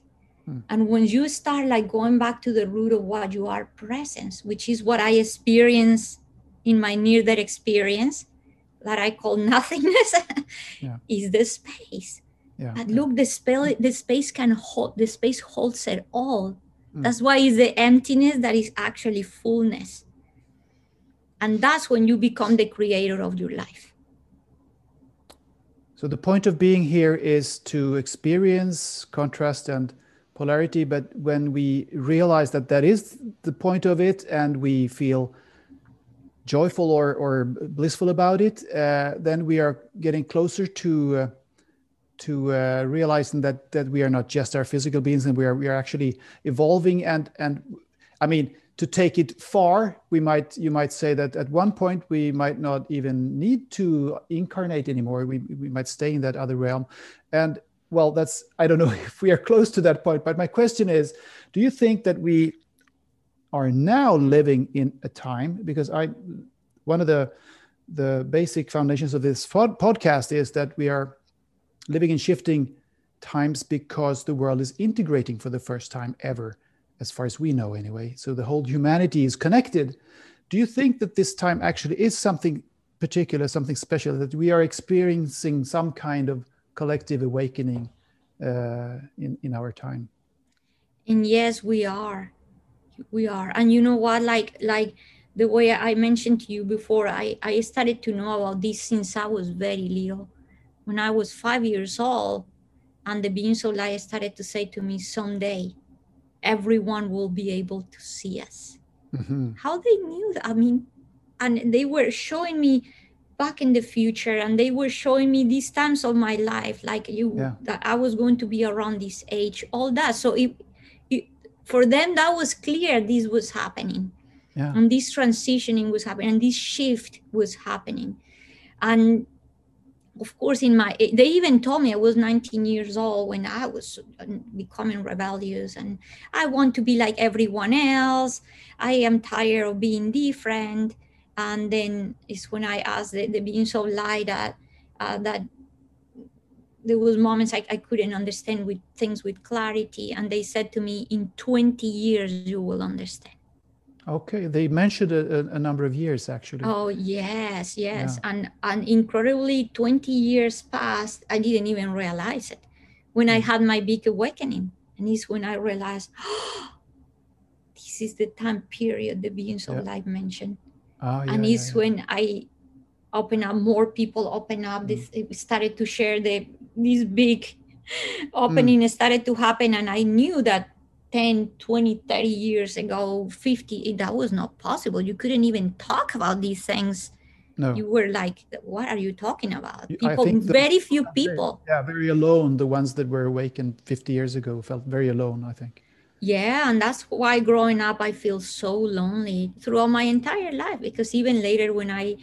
Mm. And when you start like going back to the root of what you are, presence, which is what I experience in my near-death experience, that I call nothingness, Yeah. is the space. Yeah. But look, the space the space can hold the space holds it all. Mm. That's why it's the emptiness that is actually fullness. And that's when you become the creator of your life. So the point of being here is to experience contrast and polarity, but when we realize that that is the point of it and we feel joyful or, or blissful about it, uh, then we are getting closer to uh, to uh, realizing that that we are not just our physical beings and we are we are actually evolving and and I mean to take it far we might you might say that at one point we might not even need to incarnate anymore. We, we might stay in that other realm. And well that's i don't know if we are close to that point but my question is do you think that we are now living in a time? Because i one of the the basic foundations of this pod- podcast is that we are living in shifting times because the world is integrating for the first time ever as far as we know anyway so the whole humanity is connected do you think that this time actually is something particular something special that we are experiencing some kind of collective awakening uh, in in our time And yes, we are. We are. And you know what? Like like the way I mentioned to you before, I, I started to know about this since I was very little. When I was five years old, and the beings of light started to say to me, someday everyone will be able to see us. Mhm. How they knew that? I mean, and they were showing me back in the future and they were showing me these times of my life like you Yeah. that i was going to be around this age all that so it, it for them that was clear this was happening yeah and this transitioning was happening and this shift was happening and of course in my they even told me i was 19 years old when i was becoming rebellious and i want to be like everyone else. I am tired of being different. And then it's when i asked the, the beings of light that uh, that there was moments I, I couldn't understand with things with clarity. And they said to me in 20 years you will understand okay they mentioned a, a- number of years actually Oh yes, yes, and and incredibly, twenty years passed. I didn't even realize it when I hmm. had my big awakening, and it's when I realized, this is the time period the beings of Yeah. light mentioned, Ah, yeah, and it's yeah. when I open up, more people open up. Hmm. This it started to share the this big opening hmm. started to happen, and I knew that 10 20 30 years ago 50 that was not possible. You couldn't even talk about these things. No. You were like what are you talking about? People very few people. Yeah very alone the ones that were awakened 50 years ago felt very alone i think. Yeah and that's why growing up i feel so lonely throughout my entire life because even later when i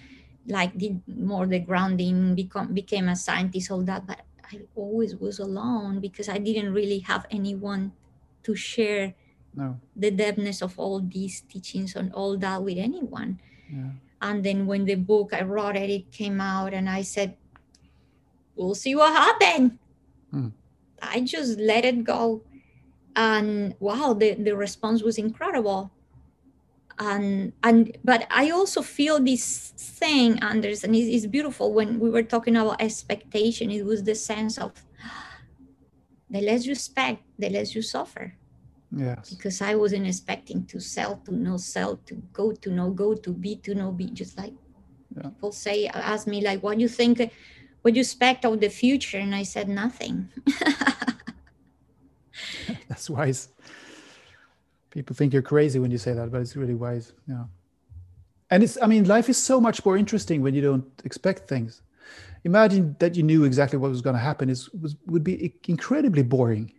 like did more the grounding become became a scientist all that but i always was alone because i didn't really have anyone to share no. the depthness of all these teachings and all that with anyone. Yeah. And then when the book i wrote it it came out and i said we'll see what happened. Hmm. i just let it go. And wow the, the response was incredible. And and but i also feel this thing anders and it's, it's beautiful when we were talking about expectation it was the sense of the less you expect the less you suffer yes because I wasn't expecting to sell to no sell to go to no go to be to no be just like Yeah. people say ask me like what do you think what do you expect of the future? And I said, nothing. That's wise. People think you're crazy when you say that, but it's really wise. Yeah. And it's, I mean, life is so much more interesting when you don't expect things. Imagine that you knew exactly what was going to happen. It was, would be incredibly boring.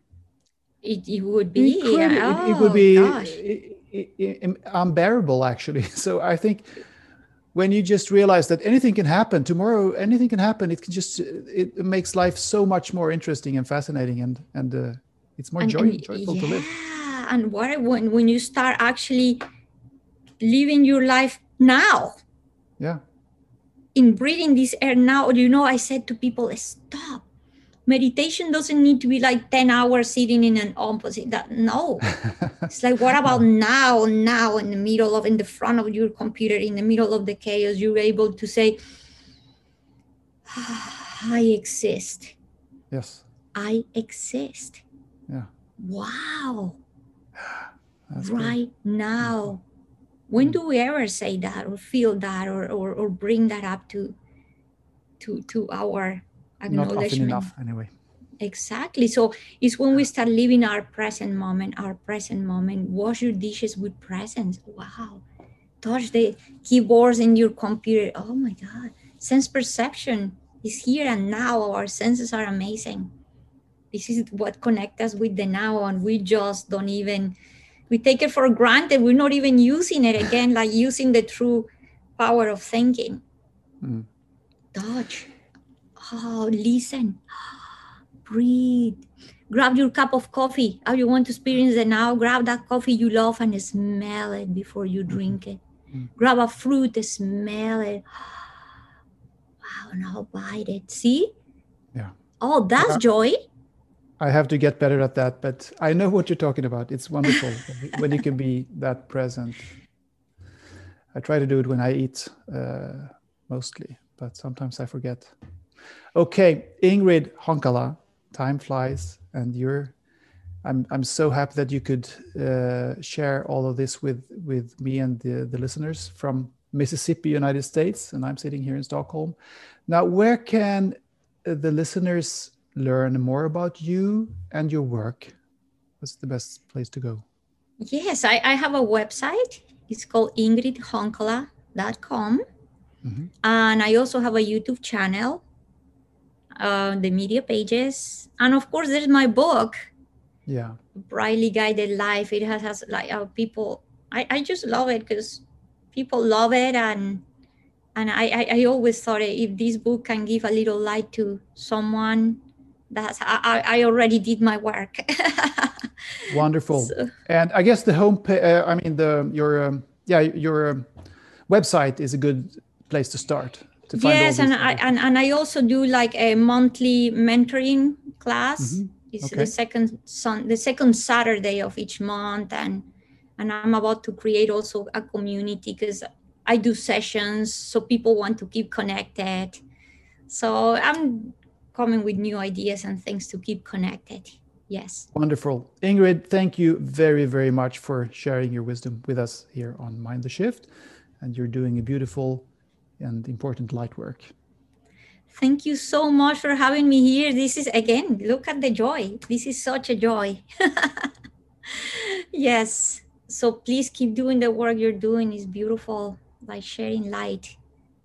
It, it would be. Oh, it, it, would be oh, unbearable, actually. So I think when you just realize that anything can happen tomorrow anything can happen it can just it makes life so much more interesting and fascinating and and uh, it's more and, joy, and, joyful yeah. to live and what when when you start actually living your life now yeah in breathing this air now you know i said to people stop. Meditation doesn't need to be like 10 hours sitting in an opposite that no. It's like what about now now in the middle of in the front of your computer in the middle of the chaos you're able to say ah, i exist. Yes. I exist. Yeah. Wow. That's right good. now when mm. do we ever say that or feel that or, or or bring that up to to to our acknowledgement not often enough anyway. Exactly. So it's when we start living our present moment our present moment wash your dishes with presence. Wow. Touch the keyboards in your computer oh my god. Sense perception is here and now. Our senses are amazing. This is what connects us with the now and we just don't even we take it for granted we're not even using it again like using the true power of thinking mm. touch Oh, listen, breathe. Grab your cup of coffee. How you want to experience it now? Grab that coffee you love and smell it before you drink it. Mm-hmm. Grab a fruit, smell it. Wow, now bite it. See? Yeah. Oh, that's uh, joy. I have to get better at that, but I know what you're talking about. It's wonderful when you can be that present. I try to do it when I eat uh, mostly, but sometimes I forget. Okay, Ingrid Honkala, time flies, and you're. I'm I'm so happy that you could uh, share all of this with with me and the the listeners from Mississippi, United States, and I'm sitting here in Stockholm. Now, where can uh, the listeners learn more about you and your work? What's the best place to go? Yes, I, I have a website. It's called ingridhonkala.com. Mm-hmm. And I also have a YouTube channel uh, the media pages, and of course, there's my book. Yeah. Brightly Guided Life. It has, has like uh, people. I, I just love it because people love it, and and I, I, I always thought if this book can give a little light to someone, that's I, I already did my work. Wonderful. So. And I guess the home. Uh, I mean the your um, yeah your um, website is a good place to start to find yes and i and, and i also do like a monthly mentoring class mm-hmm. it's okay. the second sun the second saturday of each month and and i'm about to create also a community because i do sessions so people want to keep connected so i'm coming with new ideas and things to keep connected yes wonderful ingrid thank you very very much for sharing your wisdom with us here on mind the shift and you're doing a beautiful and important light work. Thank you so much for having me here. This is again, look at the joy. This is such a joy. yes. So please keep doing the work you're doing. It's beautiful, like sharing light,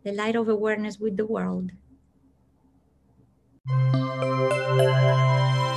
the light of awareness with the world. Thank you.